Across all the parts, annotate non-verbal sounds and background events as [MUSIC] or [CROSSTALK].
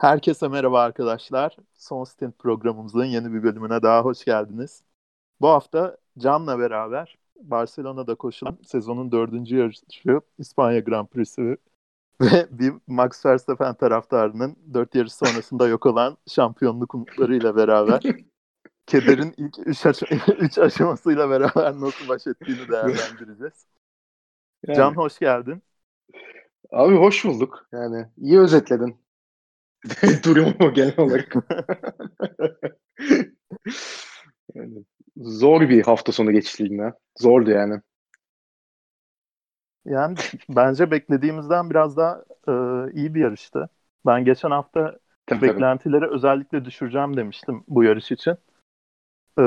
Herkese merhaba arkadaşlar. Son Stint programımızın yeni bir bölümüne daha hoş geldiniz. Bu hafta Can'la beraber Barcelona'da koşulan sezonun dördüncü yarışı İspanya Grand Prix'si [LAUGHS] ve bir Max Verstappen taraftarının dört yarış sonrasında yok olan şampiyonluk umutlarıyla beraber Keder'in ilk üç, aş [LAUGHS] üç aşamasıyla beraber nasıl baş ettiğini değerlendireceğiz. Yani. Can hoş geldin. Abi hoş bulduk. Yani iyi özetledin. [LAUGHS] Durumu genel olarak. [LAUGHS] yani, zor bir hafta sonu geçtiğim ya. Zordu yani. Yani bence beklediğimizden biraz daha e, iyi bir yarıştı. Ben geçen hafta tabii, beklentileri tabii. özellikle düşüreceğim demiştim bu yarış için. E,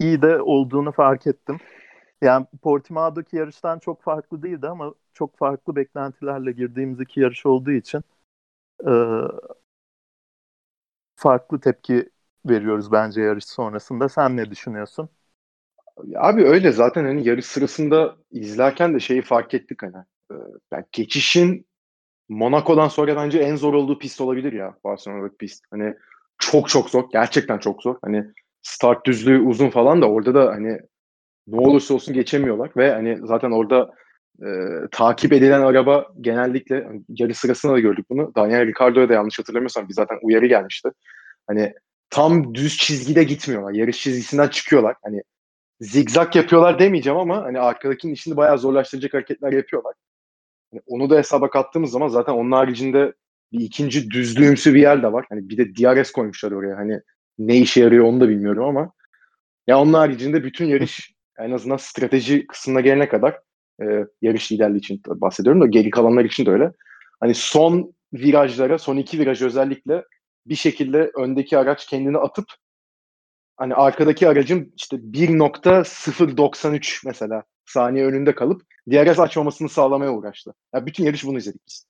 iyi de olduğunu fark ettim. Yani Portimao'daki yarıştan çok farklı değildi ama çok farklı beklentilerle girdiğimiz iki yarış olduğu için e, farklı tepki veriyoruz bence yarış sonrasında. Sen ne düşünüyorsun? Abi öyle zaten hani yarış sırasında izlerken de şeyi fark ettik hani. E, yani geçişin Monaco'dan sonra bence en zor olduğu pist olabilir ya Barcelona'daki pist. Hani çok çok zor. Gerçekten çok zor. Hani start düzlüğü uzun falan da orada da hani ne olursa olsun geçemiyorlar ve hani zaten orada e, takip edilen araba genellikle hani yarı sırasında da gördük bunu. Daniel Ricciardo'ya da yanlış hatırlamıyorsam bir zaten uyarı gelmişti. Hani tam düz çizgide gitmiyorlar. Yarış çizgisinden çıkıyorlar. Hani zigzag yapıyorlar demeyeceğim ama hani arkadakinin işini bayağı zorlaştıracak hareketler yapıyorlar. Yani onu da hesaba kattığımız zaman zaten onun haricinde bir ikinci düzlüğümsü bir yer de var. Hani bir de DRS koymuşlar oraya. Hani ne işe yarıyor onu da bilmiyorum ama ya onun haricinde bütün yarış en azından strateji kısmına gelene kadar e, yarış liderliği için bahsediyorum da geri kalanlar için de öyle. Hani son virajlara, son iki viraj özellikle bir şekilde öndeki araç kendini atıp hani arkadaki aracın işte 1.093 mesela saniye önünde kalıp DRS açmamasını sağlamaya uğraştı. Yani bütün yarış bunu izledik biz.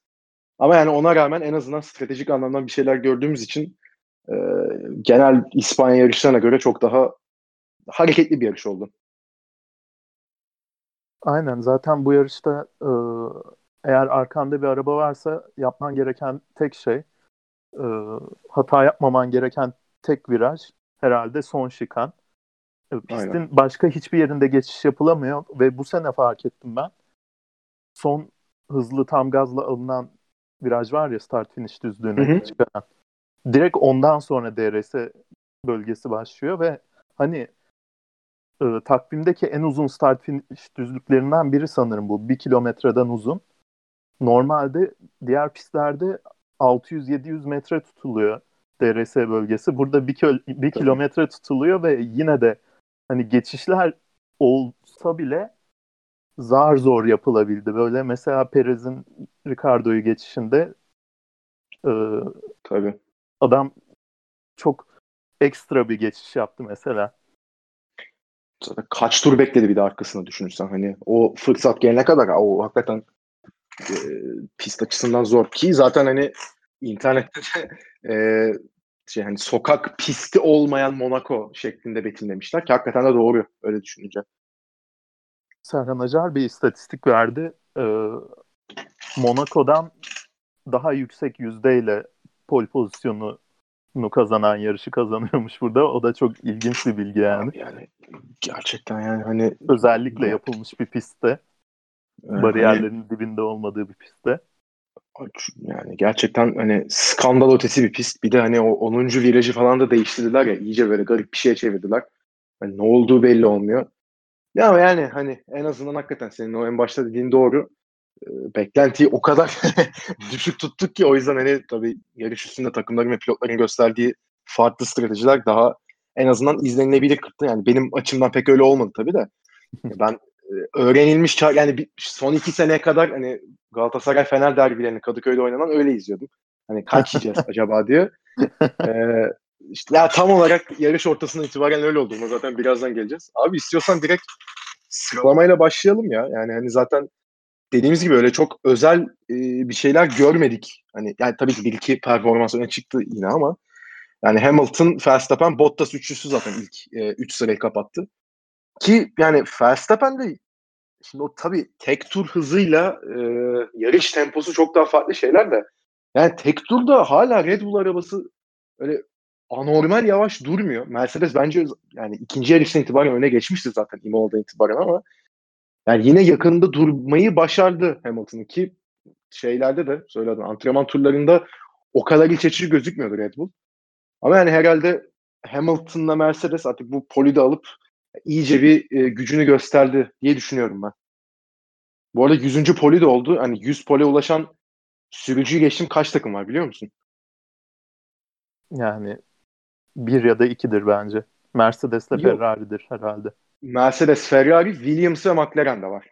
Ama yani ona rağmen en azından stratejik anlamdan bir şeyler gördüğümüz için e, genel İspanya yarışlarına göre çok daha hareketli bir yarış oldu. Aynen zaten bu yarışta e, eğer arkanda bir araba varsa yapman gereken tek şey e, hata yapmaman gereken tek viraj herhalde son şikan. E, pistin Aynen. başka hiçbir yerinde geçiş yapılamıyor ve bu sene fark ettim ben. Son hızlı tam gazla alınan viraj var ya start finish düzlüğüne çıkaran. Direkt ondan sonra DRS bölgesi başlıyor ve hani e, takvimdeki en uzun start finish düzlüklerinden biri sanırım bu. Bir kilometreden uzun. Normalde diğer pistlerde 600-700 metre tutuluyor DRS bölgesi. Burada bir, bir kilometre tutuluyor ve yine de hani geçişler olsa bile zar zor yapılabildi. Böyle mesela Perez'in Ricardo'yu geçişinde e, Tabii. adam çok ekstra bir geçiş yaptı mesela kaç tur bekledi bir de arkasını düşünürsen hani o fırsat gelene kadar o hakikaten e, pist açısından zor ki zaten hani internette de e, şey hani sokak pisti olmayan Monaco şeklinde betimlemişler ki hakikaten de doğru öyle düşününce. Serhan Acar bir istatistik verdi. Ee, Monaco'dan daha yüksek yüzdeyle pol pozisyonu nu kazanan yarışı kazanıyormuş burada. O da çok ilginç bir bilgi yani. yani gerçekten yani hani özellikle yapılmış bir pistte. Yani, bariyerlerin dibinde olmadığı bir pistte. Yani gerçekten hani skandal ötesi bir pist. Bir de hani o 10. virajı falan da değiştirdiler ya iyice böyle garip bir şeye çevirdiler. Hani ne olduğu belli olmuyor. Ya yani hani en azından hakikaten senin o en başta dediğin doğru beklentiyi o kadar [LAUGHS] düşük tuttuk ki o yüzden hani tabii yarış üstünde takımların ve pilotların gösterdiği farklı stratejiler daha en azından izlenilebilir kıldı. Yani benim açımdan pek öyle olmadı tabii de. [LAUGHS] Ben öğrenilmiş yani son iki seneye kadar hani Galatasaray Fener derbilerini Kadıköy'de oynanan öyle izliyordum. Hani kaç [LAUGHS] yiyeceğiz acaba diyor. Ee, işte ya tam olarak yarış ortasından itibaren öyle oldu. Ama zaten birazdan geleceğiz. Abi istiyorsan direkt sıralamayla başlayalım ya. Yani hani zaten dediğimiz gibi öyle çok özel e, bir şeyler görmedik. Hani yani tabii ki bir iki performans öne çıktı yine ama yani Hamilton, Verstappen, Bottas üçlüsü zaten ilk 3 e, üç sırayı kapattı. Ki yani Verstappen de şimdi o tabii tek tur hızıyla e, yarış temposu çok daha farklı şeyler de Yani tek turda hala Red Bull arabası öyle anormal yavaş durmuyor. Mercedes bence yani ikinci yarıştan itibaren öne geçmişti zaten Imola'dan itibaren ama yani yine yakında durmayı başardı Hamilton ki şeylerde de söyledim antrenman turlarında o kadar iç açıcı gözükmüyordu Red Bull. Ama yani herhalde Hamilton'la Mercedes artık bu poli de alıp iyice bir e, gücünü gösterdi diye düşünüyorum ben. Bu arada 100. poli de oldu. Hani 100 pole ulaşan sürücüyü geçtim kaç takım var biliyor musun? Yani bir ya da ikidir bence. Mercedes ile Ferrari'dir herhalde. Mercedes, Ferrari, Williams ve McLaren de var.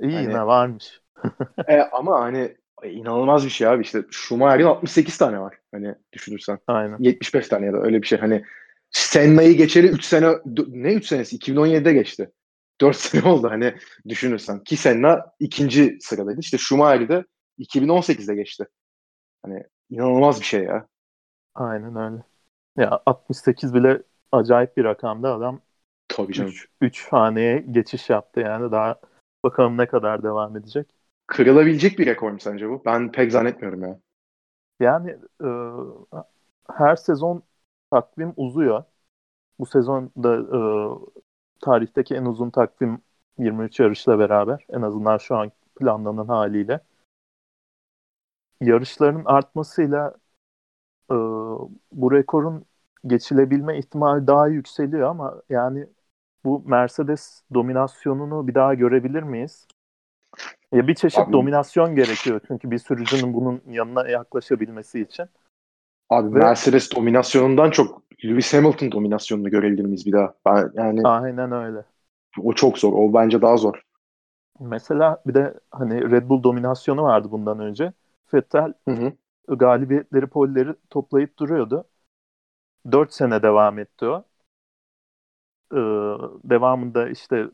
İyi hani, ne varmış. [LAUGHS] e, ama hani inanılmaz bir şey abi işte Schumacher'in 68 tane var hani düşünürsen. Aynen. 75 tane ya da öyle bir şey hani Senna'yı geçeli 3 sene ne 3 senesi 2017'de geçti. 4 [LAUGHS] sene oldu hani düşünürsen. Ki Senna ikinci sıradaydı. İşte Schumacher de 2018'de geçti. Hani inanılmaz bir şey ya. Aynen öyle. Ya 68 bile acayip bir rakamda adam. Tabii canım. 3 haneye geçiş yaptı yani daha bakalım ne kadar devam edecek. Kırılabilecek bir rekor mu sence bu? Ben pek zannetmiyorum ya. Yani e, her sezon takvim uzuyor. Bu sezon da e, tarihteki en uzun takvim 23 yarışla beraber. En azından şu an planlanan haliyle. Yarışların artmasıyla e, bu rekorun geçilebilme ihtimali daha yükseliyor ama yani bu Mercedes dominasyonunu bir daha görebilir miyiz? Ya bir çeşit abi, dominasyon gerekiyor çünkü bir sürücünün bunun yanına yaklaşabilmesi için. Abi Ve, Mercedes dominasyonundan çok Lewis Hamilton dominasyonunu görebilir miyiz bir daha? Ben yani Aynen öyle. O çok zor. O bence daha zor. Mesela bir de hani Red Bull dominasyonu vardı bundan önce. Vettel hı hı. galibiyetleri, polleri toplayıp duruyordu. 4 sene devam etti o. Ee, devamında işte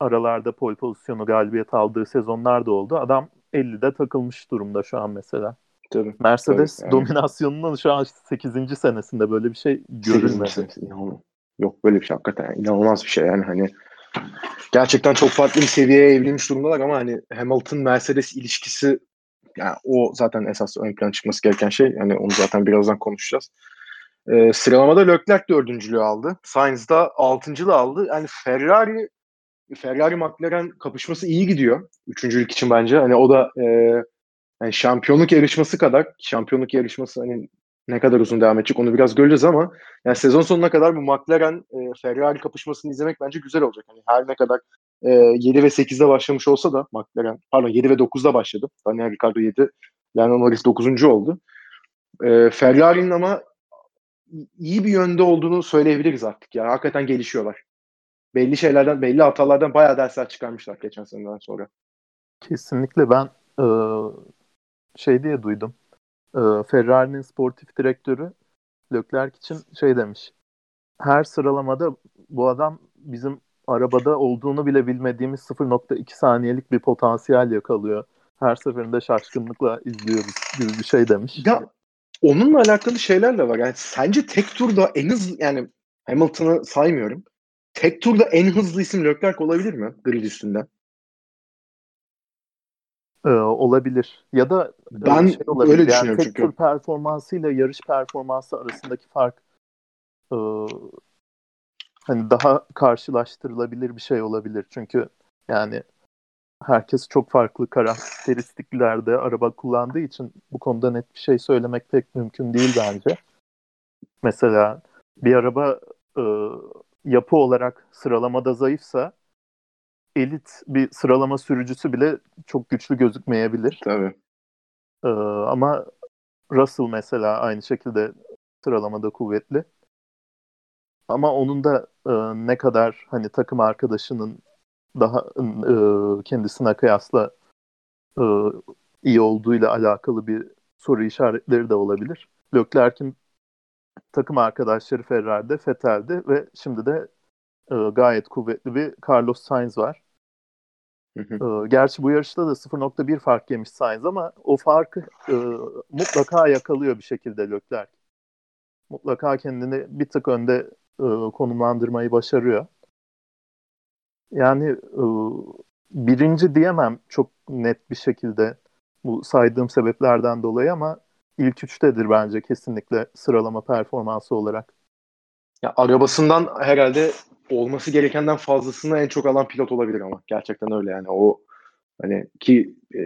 aralarda pol pozisyonu galibiyet aldığı sezonlar da oldu. Adam 50'de takılmış durumda şu an mesela. Tabii, Mercedes tabii, yani. dominasyonunun şu an 8. senesinde böyle bir şey görülmedi. Yok böyle bir şey hakikaten yani inanılmaz bir şey yani hani gerçekten çok farklı bir seviyeye evrilmiş durumdalar ama hani Hamilton Mercedes ilişkisi yani o zaten esas ön plan çıkması gereken şey. Yani onu zaten birazdan konuşacağız. Ee, sıralamada Leclerc dördüncülüğü aldı. Sainz da altıncılığı aldı. Yani Ferrari Ferrari McLaren kapışması iyi gidiyor. Üçüncülük için bence. Hani o da e, yani şampiyonluk yarışması kadar şampiyonluk yarışması hani ne kadar uzun devam edecek onu biraz göreceğiz ama yani sezon sonuna kadar bu McLaren e, Ferrari kapışmasını izlemek bence güzel olacak. Hani her ne kadar e, 7 ve 8'de başlamış olsa da McLaren pardon 7 ve 9'da başladı. Daniel Ricciardo 7, Lando Norris 9. oldu. E, Ferrari'nin ama iyi bir yönde olduğunu söyleyebiliriz artık. Yani hakikaten gelişiyorlar. Belli şeylerden, belli hatalardan bayağı dersler çıkarmışlar geçen seneden sonra. Kesinlikle ben e, şey diye duydum. E, Ferrari'nin sportif direktörü Leclerc için şey demiş. Her sıralamada bu adam bizim arabada olduğunu bile bilmediğimiz 0.2 saniyelik bir potansiyel yakalıyor. Her seferinde şaşkınlıkla izliyoruz gibi bir şey demiş. Ya onunla alakalı şeyler de var. Yani sence tek turda en hızlı yani Hamilton'ı saymıyorum. Tek turda en hızlı isim Leclerc olabilir mi grid üstünde? Ee, olabilir. Ya da e, ben şey olabilir. öyle düşünüyorum yani tek çünkü. tur performansıyla yarış performansı arasındaki fark e, hani daha karşılaştırılabilir bir şey olabilir. Çünkü yani herkes çok farklı karakteristiklerde araba kullandığı için bu konuda net bir şey söylemek pek mümkün değil bence. Mesela bir araba e, yapı olarak sıralamada zayıfsa elit bir sıralama sürücüsü bile çok güçlü gözükmeyebilir. Tabii. Ee, ama Russell mesela aynı şekilde sıralamada kuvvetli. Ama onun da e, ne kadar hani takım arkadaşının daha e, kendisine kıyasla e, iyi olduğuyla alakalı bir soru işaretleri de olabilir. Leclerc'in takım arkadaşları Ferrari'de, Vettel'de ve şimdi de e, gayet kuvvetli bir Carlos Sainz var. Hı hı. E, gerçi bu yarışta da 0.1 fark yemiş Sainz ama o farkı e, mutlaka yakalıyor bir şekilde Leclerc. Mutlaka kendini bir tık önde e, konumlandırmayı başarıyor. Yani e, birinci diyemem çok net bir şekilde Bu saydığım sebeplerden dolayı ama ilk üçtedir bence kesinlikle sıralama performansı olarak. Ya arabasından herhalde olması gerekenden fazlasını en çok alan pilot olabilir ama gerçekten öyle yani. O hani ki e,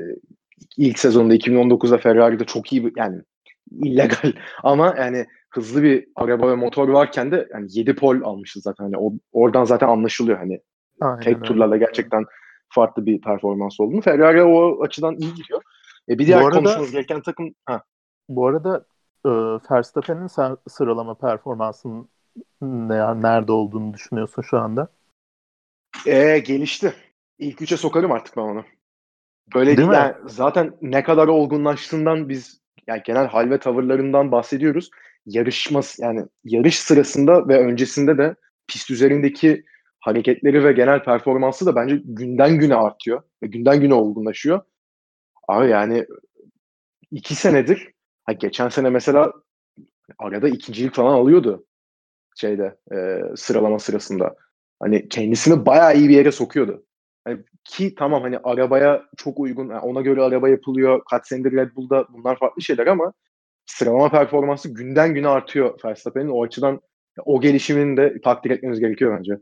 ilk sezonda 2019'da Ferrari'de çok iyi bir yani illegal [LAUGHS] ama yani hızlı bir araba ve motor varken de yani 7 pol almışız zaten. Hani o, oradan zaten anlaşılıyor. Hani Aynen tek öyle. turlarla gerçekten farklı bir performans olduğunu. Ferrari o açıdan iyi gidiyor. E bir diğer arada, konuşmamız gereken takım ha. Bu arada e, Verstappen'in sıralama performansının ne, nerede olduğunu düşünüyorsun şu anda? E, gelişti. İlk üçe sokarım artık ben onu. Böyle değil, değil yani zaten ne kadar olgunlaştığından biz yani genel hal ve tavırlarından bahsediyoruz. Yarışması yani yarış sırasında ve öncesinde de pist üzerindeki hareketleri ve genel performansı da bence günden güne artıyor ve günden güne olgunlaşıyor. Abi yani iki senedir ha geçen sene mesela arada ikincilik falan alıyordu şeyde e, sıralama sırasında. Hani kendisini bayağı iyi bir yere sokuyordu. Yani ki tamam hani arabaya çok uygun, yani ona göre araba yapılıyor. Kaç senedir Red Bull'da bunlar farklı şeyler ama sıralama performansı günden güne artıyor Verstappen'in. O açıdan o gelişimini de takdir etmemiz gerekiyor bence.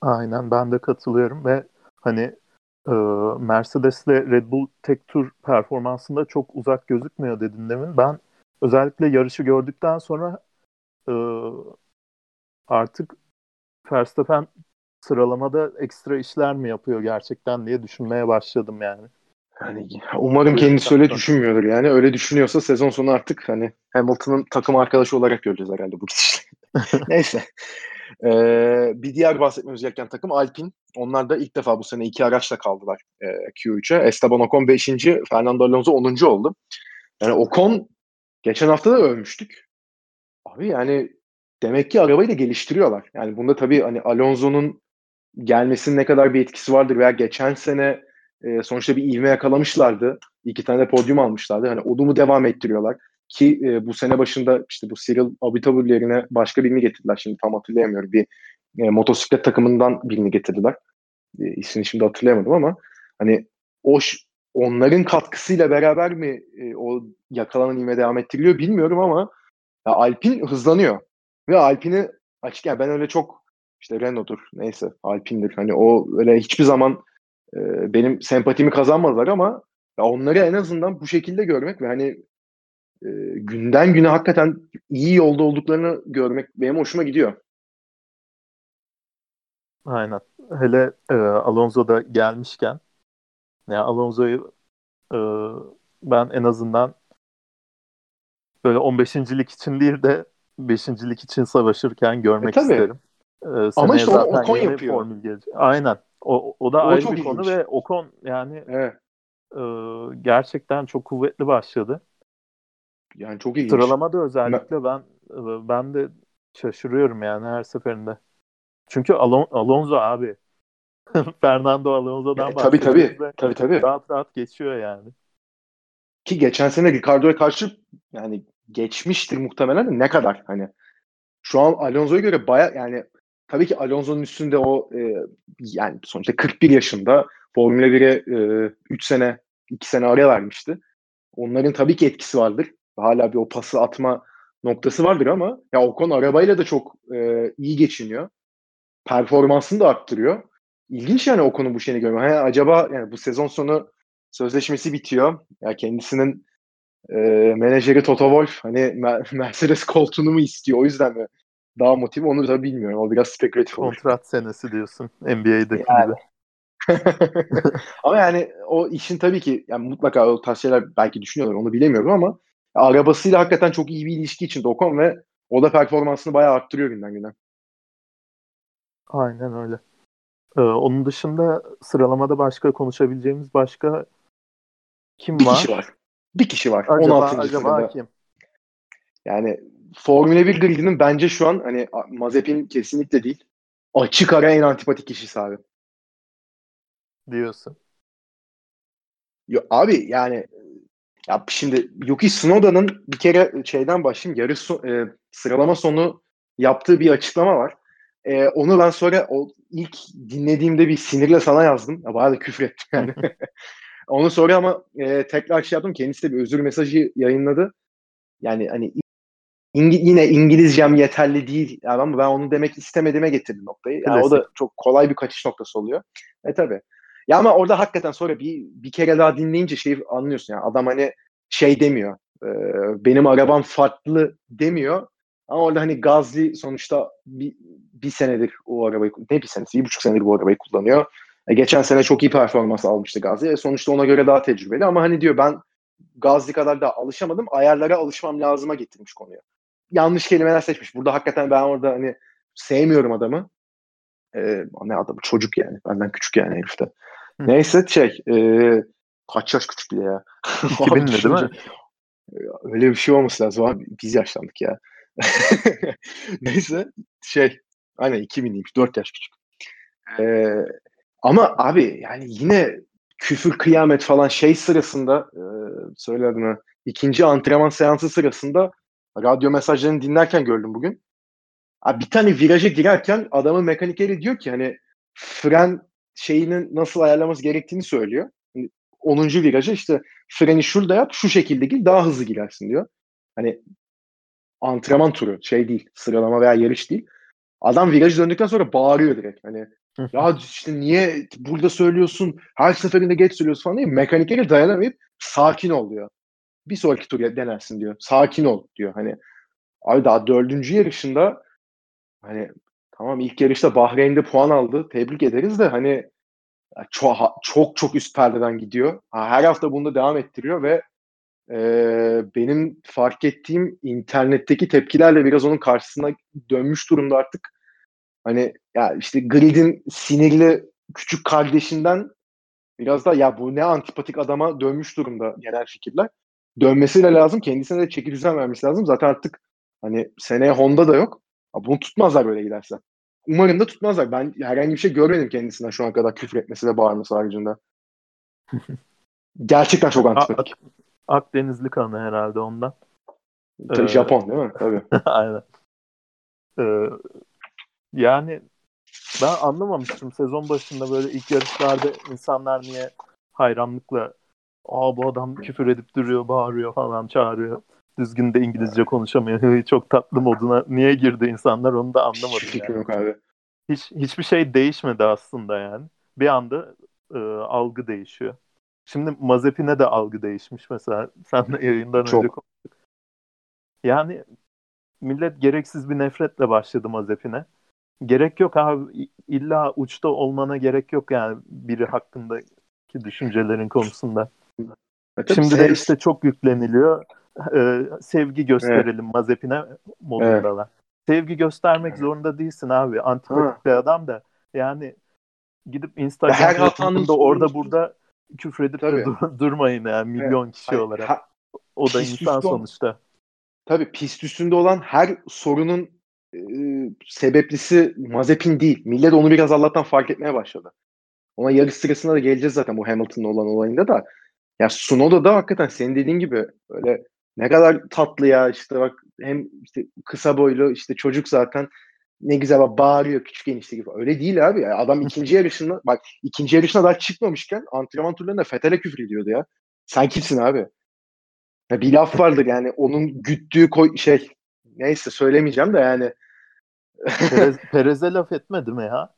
Aynen ben de katılıyorum ve hani e, Mercedes ile Red Bull tek tur performansında çok uzak gözükmüyor dedin demin. Ben özellikle yarışı gördükten sonra e, artık Verstappen sıralamada ekstra işler mi yapıyor gerçekten diye düşünmeye başladım yani. Yani umarım kendisi öyle düşünmüyordur yani. Öyle düşünüyorsa sezon sonu artık hani Hamilton'ın takım arkadaşı olarak göreceğiz herhalde bu gidişle. [LAUGHS] Neyse. Ee, bir diğer bahsetmemiz gereken takım Alpine. Onlar da ilk defa bu sene iki araçla kaldılar e, Q3'e. Esteban Ocon 5. Fernando Alonso 10. oldu. Yani Ocon geçen hafta da övmüştük. Abi yani demek ki arabayı da geliştiriyorlar. Yani bunda tabii hani Alonso'nun gelmesinin ne kadar bir etkisi vardır veya geçen sene e, sonuçta bir ivme yakalamışlardı. İki tane podyum almışlardı. Hani onu devam ettiriyorlar. Ki e, bu sene başında işte bu Cyril Abiteboul yerine başka birini getirdiler. Şimdi tam hatırlayamıyorum. Bir e, motosiklet takımından birini getirdiler. E, ismini şimdi hatırlayamadım ama hani o onların katkısıyla beraber mi e, o yakalanan ivme devam ettiriliyor bilmiyorum ama ya Alpin hızlanıyor. Ve Alpin'i açık yani ben öyle çok işte Renault'dur neyse Alpin'dir. Hani o öyle hiçbir zaman e, benim sempatimi kazanmadılar ama ya onları en azından bu şekilde görmek ve hani e, günden güne hakikaten iyi yolda olduklarını görmek benim hoşuma gidiyor. Aynen. Hele e, Alonso da gelmişken ya Alonso'yu e, ben en azından böyle 15.lik için değil de 5.lik için savaşırken görmek e, isterim. Ee, Ama işte o Ocon yapıyor. Formül gelecek. Aynen. O, o da o ayrı bir konu ve Ocon yani evet. e, gerçekten çok kuvvetli başladı. Yani çok iyi. Sıralamada özellikle ben ben de şaşırıyorum yani her seferinde. Çünkü Alon Alonso abi. [LAUGHS] Fernando Alonso'dan e, tabii tabii. Tabii tabii. Rahat rahat geçiyor yani. Ki geçen sene Ricardo'ya karşı yani geçmiştir muhtemelen ne kadar hani şu an Alonso'ya göre baya yani tabii ki Alonso'nun üstünde o e, yani sonuçta 41 yaşında Formula 1'e 3 e, sene 2 sene araya vermişti. Onların tabii ki etkisi vardır. Hala bir o pası atma noktası vardır ama ya Ocon arabayla da çok e, iyi geçiniyor. Performansını da arttırıyor. İlginç yani Ocon'un bu şeyini görmek. Hani acaba yani bu sezon sonu sözleşmesi bitiyor. Ya kendisinin e, menajeri Toto Wolff hani [LAUGHS] Mercedes koltuğunu mu istiyor o yüzden mi daha motive onu da bilmiyorum. O biraz spekülatif olur. Kontrat senesi diyorsun NBA'deki yani. gibi. [LAUGHS] ama yani o işin tabii ki yani mutlaka o tarz şeyler belki düşünüyorlar onu bilemiyorum ama arabasıyla hakikaten çok iyi bir ilişki içinde Ocon ve o da performansını bayağı arttırıyor günden güne. Aynen öyle. Ee, onun dışında sıralamada başka konuşabileceğimiz başka kim bir var? Bir kişi var. Bir kişi var. Acaba, 16. acaba sırada. kim? Yani Formula 1 gridinin bence şu an hani Mazepin kesinlikle değil. Açık ara en antipatik kişi abi. Diyorsun. Yo, abi yani ya şimdi Yuki Tsunoda'nın bir kere şeyden başlayayım. Yarış so- e, sıralama sonu yaptığı bir açıklama var. E, onu ben sonra o ilk dinlediğimde bir sinirle sana yazdım. Ya, bayağı da küfür ettim yani. [LAUGHS] [LAUGHS] Onu sonra ama e, tekrar şey yaptım. Kendisi de bir özür mesajı yayınladı. Yani hani İngi, yine İngilizcem yeterli değil yani ama ben onu demek istemediğime getirdim noktayı. Yani o da çok kolay bir kaçış noktası oluyor. E tabi. Ya ama orada hakikaten sonra bir bir kere daha dinleyince şeyi anlıyorsun yani adam hani şey demiyor. E, benim arabam farklı demiyor. Ama orada hani Gazli sonuçta bir, bir senedir o arabayı ne bir senesi bir buçuk senedir bu arabayı kullanıyor. E, geçen sene çok iyi performans almıştı Gazli. E, sonuçta ona göre daha tecrübeli ama hani diyor ben Gazli kadar da alışamadım. Ayarlara alışmam lazıma getirmiş konuyu yanlış kelimeler seçmiş. Burada hakikaten ben orada hani sevmiyorum adamı. Ee, ne adamı çocuk yani. Benden küçük yani herifte. Neyse şey e, kaç yaş küçük bile ya. [LAUGHS] 2000'li değil mi? Öyle bir şey olması lazım abi. Biz yaşlandık ya. [LAUGHS] Neyse şey aynen 2000'liymiş. 4 yaş küçük. Ee, ama abi yani yine küfür kıyamet falan şey sırasında e, söyle adına ikinci antrenman seansı sırasında radyo mesajlarını dinlerken gördüm bugün. Abi bir tane viraja girerken adamın mekanikeri diyor ki hani fren şeyinin nasıl ayarlaması gerektiğini söylüyor. 10. Hani viraja işte freni şurada yap şu şekilde gir daha hızlı girersin diyor. Hani antrenman turu şey değil sıralama veya yarış değil. Adam virajı döndükten sonra bağırıyor direkt. Hani ya işte niye burada söylüyorsun her seferinde geç söylüyorsun falan diye mekanikere dayanamayıp sakin ol diyor bir sonraki tur denersin diyor. Sakin ol diyor. Hani abi daha dördüncü yarışında hani tamam ilk yarışta Bahreyn'de puan aldı. Tebrik ederiz de hani çok çok çok üst perdeden gidiyor. Her hafta bunu da devam ettiriyor ve e, benim fark ettiğim internetteki tepkilerle biraz onun karşısına dönmüş durumda artık. Hani ya işte Grid'in sinirli küçük kardeşinden biraz da ya bu ne antipatik adama dönmüş durumda genel fikirler dönmesi de lazım. Kendisine de çeki düzen vermesi lazım. Zaten artık hani seneye Honda da yok. Bunu tutmazlar böyle giderse. Umarım da tutmazlar. Ben herhangi bir şey görmedim kendisinden şu an kadar küfür etmesi ve bağırması haricinde. [LAUGHS] Gerçekten çok antipatik. Akdenizli kanı herhalde ondan. Tabii ee, Japon değil mi? Tabii. [LAUGHS] Aynen. Ee, yani ben anlamamıştım sezon başında böyle ilk yarışlarda insanlar niye hayranlıkla Aa bu adam küfür edip duruyor, bağırıyor falan, çağırıyor. Düzgün de İngilizce konuşamıyor. [LAUGHS] Çok tatlı moduna niye girdi insanlar onu da anlamadım. Hiç yani. yok abi. Hiç, hiçbir şey değişmedi aslında yani. Bir anda e, algı değişiyor. Şimdi Mazepin'e de algı değişmiş mesela. [LAUGHS] Sen de yayından Çok. önce konuştuk. Yani millet gereksiz bir nefretle başladı Mazepin'e. Gerek yok abi. İlla uçta olmana gerek yok yani biri hakkındaki düşüncelerin konusunda. Evet, Şimdi de işte çok yükleniliyor. Ee, sevgi gösterelim evet. Mazepin'e modundalar. Evet. Sevgi göstermek evet. zorunda değilsin abi. Antipatik bir adam da yani gidip Instagram'da orada burada küfredip de dur- durmayın yani milyon evet. kişi Hayır, olarak. Ha, o da insan sonuçta. Tabii pist üstünde olan her sorunun e, sebeplisi Mazepin değil. Millet onu biraz Allah'tan fark etmeye başladı. Ona yarış sırasında da geleceğiz zaten bu Hamilton'la olan olayında da. Ya Sunoda da hakikaten senin dediğin gibi böyle ne kadar tatlı ya işte bak hem işte kısa boylu işte çocuk zaten ne güzel bak bağırıyor küçük enişte gibi. Öyle değil abi. Ya. Adam [LAUGHS] ikinci yarışında bak ikinci yarışına daha çıkmamışken antrenman turlarında Fethel'e küfür ediyordu ya. Sen kimsin abi? Ya bir laf vardır yani onun güttüğü koy şey neyse söylemeyeceğim de yani. Perez, [LAUGHS] Perez'e laf etmedi mi ya?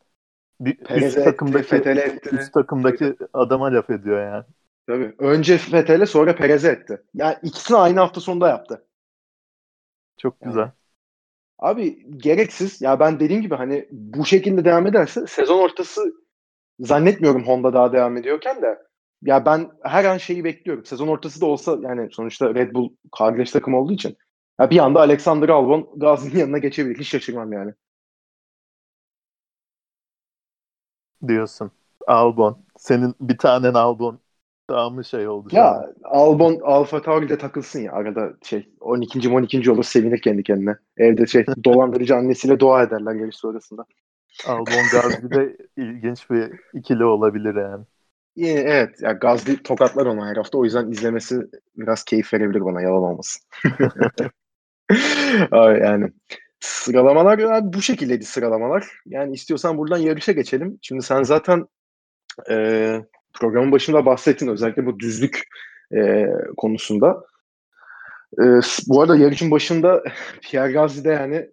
Bir üst takımdaki etti, üst takımdaki adama laf ediyor yani. Tabii. Önce Fethel'e sonra Perez'e etti. Yani ikisini aynı hafta sonunda yaptı. Çok güzel. Yani. Abi gereksiz. Ya ben dediğim gibi hani bu şekilde devam ederse sezon ortası zannetmiyorum Honda daha devam ediyorken de ya ben her an şeyi bekliyorum. Sezon ortası da olsa yani sonuçta Red Bull kardeş takım olduğu için ya bir anda Alexander Albon Gazi'nin yanına geçebilir. Hiç şaşırmam yani. diyorsun. Albon. Senin bir tanen Albon daha mı şey oldu? Ya Albon Alfa Tauri'de takılsın ya arada şey 12. 12. olur sevinir kendi kendine. Evde şey [LAUGHS] dolandırıcı annesiyle dua ederler yarış sonrasında. Albon Gazli de ilginç bir ikili olabilir yani. Evet. Ya Gazli tokatlar onu her hafta. O yüzden izlemesi biraz keyif verebilir bana. Yalan olmasın. [LAUGHS] yani Sıralamalar ya bu şekildeydi sıralamalar. Yani istiyorsan buradan yarışa geçelim. Şimdi sen zaten e, programın başında bahsettin özellikle bu düzlük e, konusunda. E, bu arada yarışın başında [LAUGHS] Pierre Gasly de yani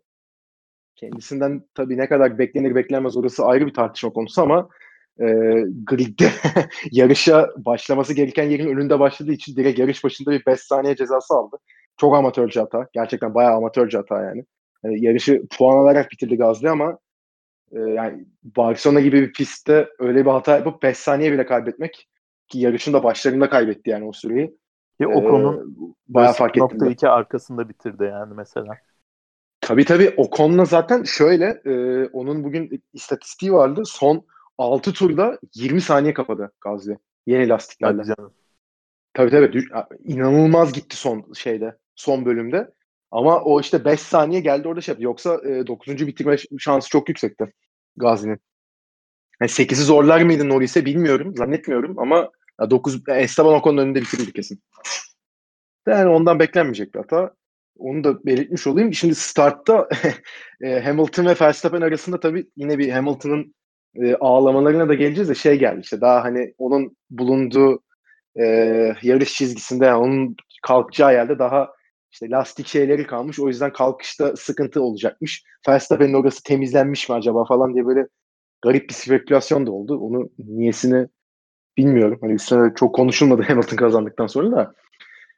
kendisinden tabii ne kadar beklenir beklenmez orası ayrı bir tartışma konusu ama e, gridde [LAUGHS] yarışa başlaması gereken yerin önünde başladığı için direkt yarış başında bir 5 saniye cezası aldı. Çok amatörce hata. Gerçekten bayağı amatörce hata yani. yani yarışı puan alarak bitirdi Gazli ama e, yani Barcelona gibi bir pistte öyle bir hata yapıp 5 saniye bile kaybetmek ki yarışın da başlarında kaybetti yani o süreyi. Ki ee, Ocon'un bayağı fark ettim. iki arkasında bitirdi yani mesela. Tabii tabii Ocon'la zaten şöyle e, onun bugün istatistiği vardı. Son 6 turda 20 saniye kapadı Gazli. Yeni lastiklerle. Hadi canım. Tabii tabii. inanılmaz gitti son şeyde. Son bölümde. Ama o işte 5 saniye geldi orada şey yaptı. Yoksa e, 9. bitirme şansı çok yüksekti Gazi'nin. Yani 8'i zorlar mıydı Norris'e bilmiyorum. Zannetmiyorum ama 9 Esteban Ocon'un önünde bitirirdi kesin. Yani ondan beklenmeyecek bir hata. Onu da belirtmiş olayım. Şimdi startta [LAUGHS] e, Hamilton ve Verstappen arasında tabii yine bir Hamilton'ın e, ağlamalarına da geleceğiz de şey geldi işte daha hani onun bulunduğu e, yarış çizgisinde yani onun kalkacağı yerde daha işte lastik şeyleri kalmış. O yüzden kalkışta sıkıntı olacakmış. Verstappen'in orası temizlenmiş mi acaba falan diye böyle garip bir spekülasyon da oldu. Onu niyesini bilmiyorum. Hani üstüne çok konuşulmadı [LAUGHS] Hamilton kazandıktan sonra da.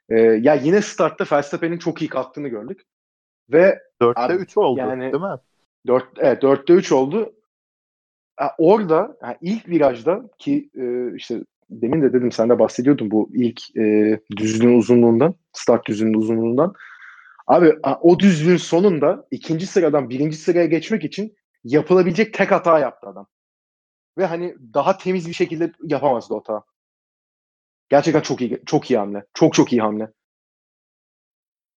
Ee, ya yine startta Verstappen'in çok iyi kalktığını gördük. Ve 4'te 3 oldu yani, değil mi? 4, evet 4'te 3 oldu. Yani orada yani ilk virajda ki e, işte demin de dedim sen de bahsediyordun bu ilk e, düzlüğün uzunluğundan, start düzlüğünün uzunluğundan. Abi o düzlüğün sonunda ikinci sıradan birinci sıraya geçmek için yapılabilecek tek hata yaptı adam. Ve hani daha temiz bir şekilde yapamazdı o hata. Gerçekten çok iyi çok iyi hamle. Çok çok iyi hamle.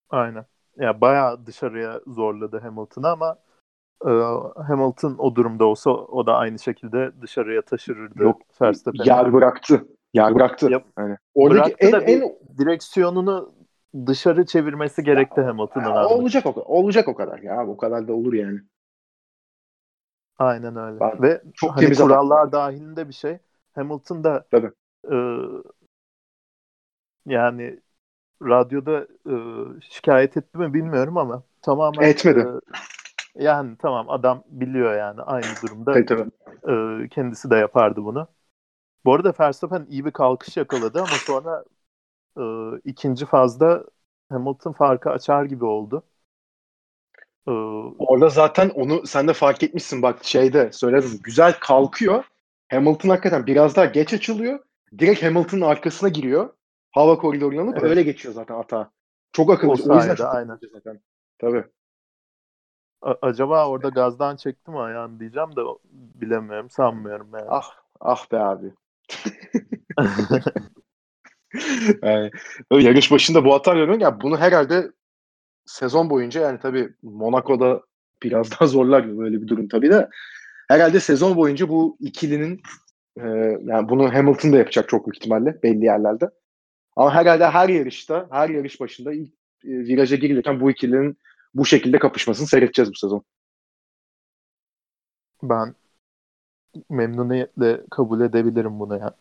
Aynen. Ya bayağı dışarıya zorladı Hamilton'ı ama e, Hamilton o durumda olsa o da aynı şekilde dışarıya taşırırdı Yok, Verstappen'i. Yer bıraktı. Yer bıraktı. Yap, yani. Oradaki en, en direksiyonunu dışarı çevirmesi gerekti Hamilton'ın. Olacak o, olacak o kadar ya. O kadar da olur yani. Aynen öyle. Ben Ve çok hani kurallar adam. dahilinde bir şey. Hamilton da Tabii. E, yani radyoda e, şikayet etti mi bilmiyorum ama tamamen etmedi. E, yani tamam adam biliyor yani aynı durumda tabii, tabii. E, kendisi de yapardı bunu. Bu arada Verstappen iyi bir kalkış yakaladı ama sonra e, ikinci fazda Hamilton farkı açar gibi oldu. Ee, Orada zaten onu sen de fark etmişsin bak şeyde söyledim. Güzel kalkıyor. Hamilton hakikaten biraz daha geç açılıyor. Direkt Hamilton'ın arkasına giriyor. Hava koridoruna alıp evet. öyle geçiyor zaten ata. Çok akıllı. O, o yüzden çok aynen. zaten. Tabii. A- acaba orada gazdan çekti mi ayağını diyeceğim de bilemiyorum. Sanmıyorum yani. Ah ah be abi. [LAUGHS] [LAUGHS] yani, yarış başında bu hata görüyorum. Ya bunu herhalde sezon boyunca yani tabii Monaco'da biraz daha zorlar böyle bir durum tabii de herhalde sezon boyunca bu ikilinin e, yani bunu Hamilton da yapacak çok büyük ihtimalle belli yerlerde. Ama herhalde her yarışta, her yarış başında ilk e, viraja girilirken bu ikilinin bu şekilde kapışmasını seyredeceğiz bu sezon. Ben memnuniyetle kabul edebilirim bunu ya.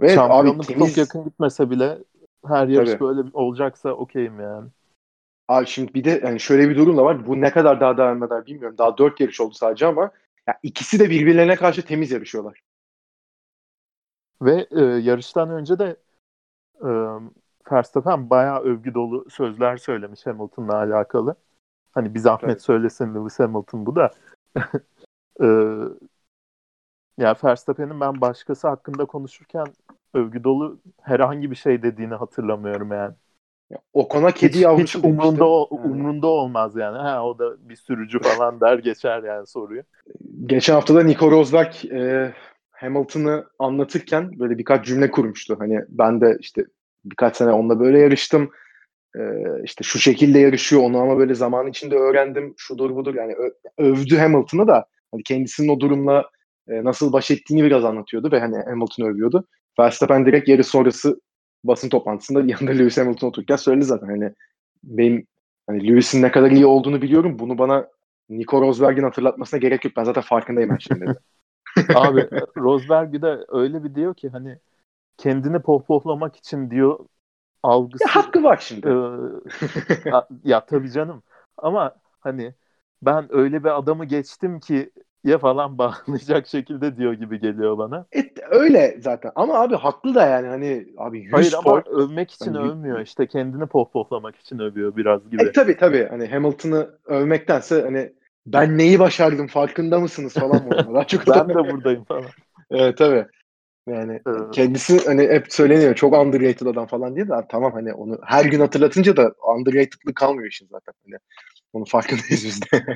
Ve Şampiyonluk abi, temiz... çok yakın gitmese bile her yarış Tabii. böyle olacaksa okeyim yani. Abi şimdi bir de yani şöyle bir durum da var. Bu ne kadar daha devam eder bilmiyorum. Daha dört yarış oldu sadece ama ya ikisi de birbirlerine karşı temiz yarışıyorlar. Ve e, yarıştan önce de e, Verstappen bayağı övgü dolu sözler söylemiş Hamilton'la alakalı. Hani bir zahmet evet. söylesin Lewis Hamilton bu da. [LAUGHS] e, ya Verstappen'in ben başkası hakkında konuşurken övgü dolu herhangi bir şey dediğini hatırlamıyorum yani. O kona kedi hiç, yavrusu hiç umrunda, o, umrunda olmaz yani. Ha, o da bir sürücü falan der geçer yani soruyu. Geçen hafta da Nico Rosberg e, Hamilton'ı anlatırken böyle birkaç cümle kurmuştu. Hani ben de işte birkaç sene onunla böyle yarıştım. E, işte şu şekilde yarışıyor onu ama böyle zaman içinde öğrendim. Şudur budur yani ö- övdü Hamilton'ı da hani kendisinin o durumla e, nasıl baş ettiğini biraz anlatıyordu ve hani Hamilton övüyordu. Verstappen direkt yarış sonrası basın toplantısında [LAUGHS] yanında Lewis Hamilton otururken söyledi zaten hani benim hani Lewis'in ne kadar iyi olduğunu biliyorum. Bunu bana Nico Rosberg'in hatırlatmasına gerek yok. Ben zaten farkındayım her şeyin dedi. [LAUGHS] Abi Rosberg de öyle bir diyor ki hani kendini pohpohlamak için diyor algısı. Ya, hakkı var şimdi. E, ya tabii canım. Ama hani ben öyle bir adamı geçtim ki ya falan bağlayacak şekilde diyor gibi geliyor bana. Et, öyle zaten. Ama abi haklı da yani hani abi 100 Hayır ama point, övmek için hani, övmüyor. İşte kendini pohpohlamak için övüyor biraz gibi. E tabii tabii. Hani Hamilton'ı övmektense hani ben neyi başardım farkında mısınız falan mı? Daha çok [LAUGHS] ben de buradayım falan. evet tabii. Yani evet. kendisi hani hep söyleniyor çok underrated adam falan diye de tamam hani onu her gün hatırlatınca da underrated'lık kalmıyor işin zaten. Hani onun farkındayız biz de. [LAUGHS]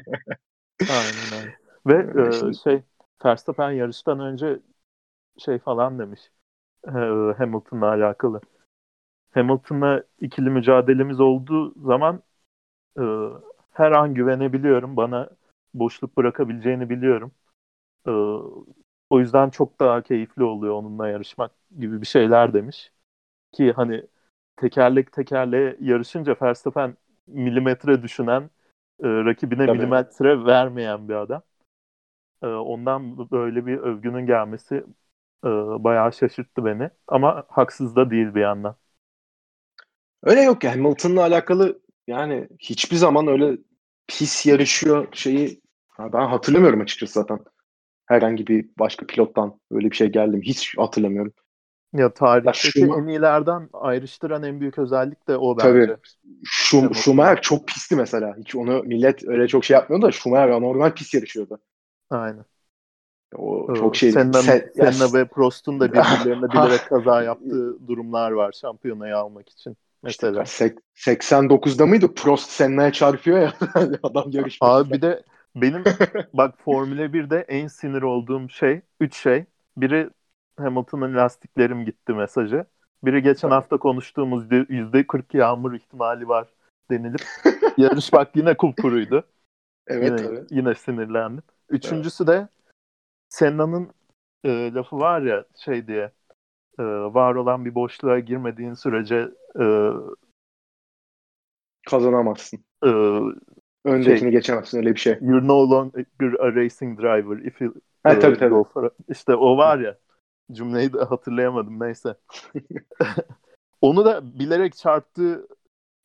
aynen aynen. Ve e, şimdi... şey Verstappen yarıştan önce şey falan demiş e, Hamilton'la alakalı. Hamilton'la ikili mücadelemiz olduğu zaman e, her an güvenebiliyorum. Bana boşluk bırakabileceğini biliyorum. E, o yüzden çok daha keyifli oluyor onunla yarışmak gibi bir şeyler demiş. Ki hani tekerlek tekerleğe yarışınca Verstappen milimetre düşünen, e, rakibine Tabii. milimetre vermeyen bir adam. E, ondan böyle bir övgünün gelmesi e, bayağı şaşırttı beni. Ama haksız da değil bir yandan. Öyle yok ya. Hamilton'la alakalı yani hiçbir zaman öyle pis yarışıyor şeyi ben hatırlamıyorum açıkçası zaten. Herhangi bir başka pilottan öyle bir şey geldim. Hiç hatırlamıyorum. Ya tarihteki ya en iyilerden ayrıştıran en büyük özellik de o bence. Tabii. Şum, Schumacher çok pisti mesela. Hiç onu millet öyle çok şey yapmıyor da Schumacher normal pis yarışıyordu. Aynen. O çok şey. Senna, Sen, Senna ve Prost'un da birbirlerine [LAUGHS] bilerek kaza yaptığı durumlar var şampiyonayı almak için. Mesela. İşte 89'da mıydı? Prost Senna'ya çarpıyor ya. [LAUGHS] Adam yarışmış. Abi bir de benim [LAUGHS] bak Formula 1'de en sinir olduğum şey, üç şey. Biri Hamilton'ın lastiklerim gitti mesajı. Biri geçen hafta konuştuğumuz yüzde 40 yağmur ihtimali var denilip [LAUGHS] yarış bak yine kupkuruydu. Evet, yine, evet. yine sinirlendim. Üçüncüsü evet. de Senna'nın e, lafı var ya şey diye e, var olan bir boşluğa girmediğin sürece e, kazanamazsın. E, Öndekini şey, geçemezsin öyle bir şey. You're no longer a racing driver if you ha, uh, tabii, tabii. For, işte o var ya cümleyi de hatırlayamadım neyse. [LAUGHS] Onu da bilerek çarptığı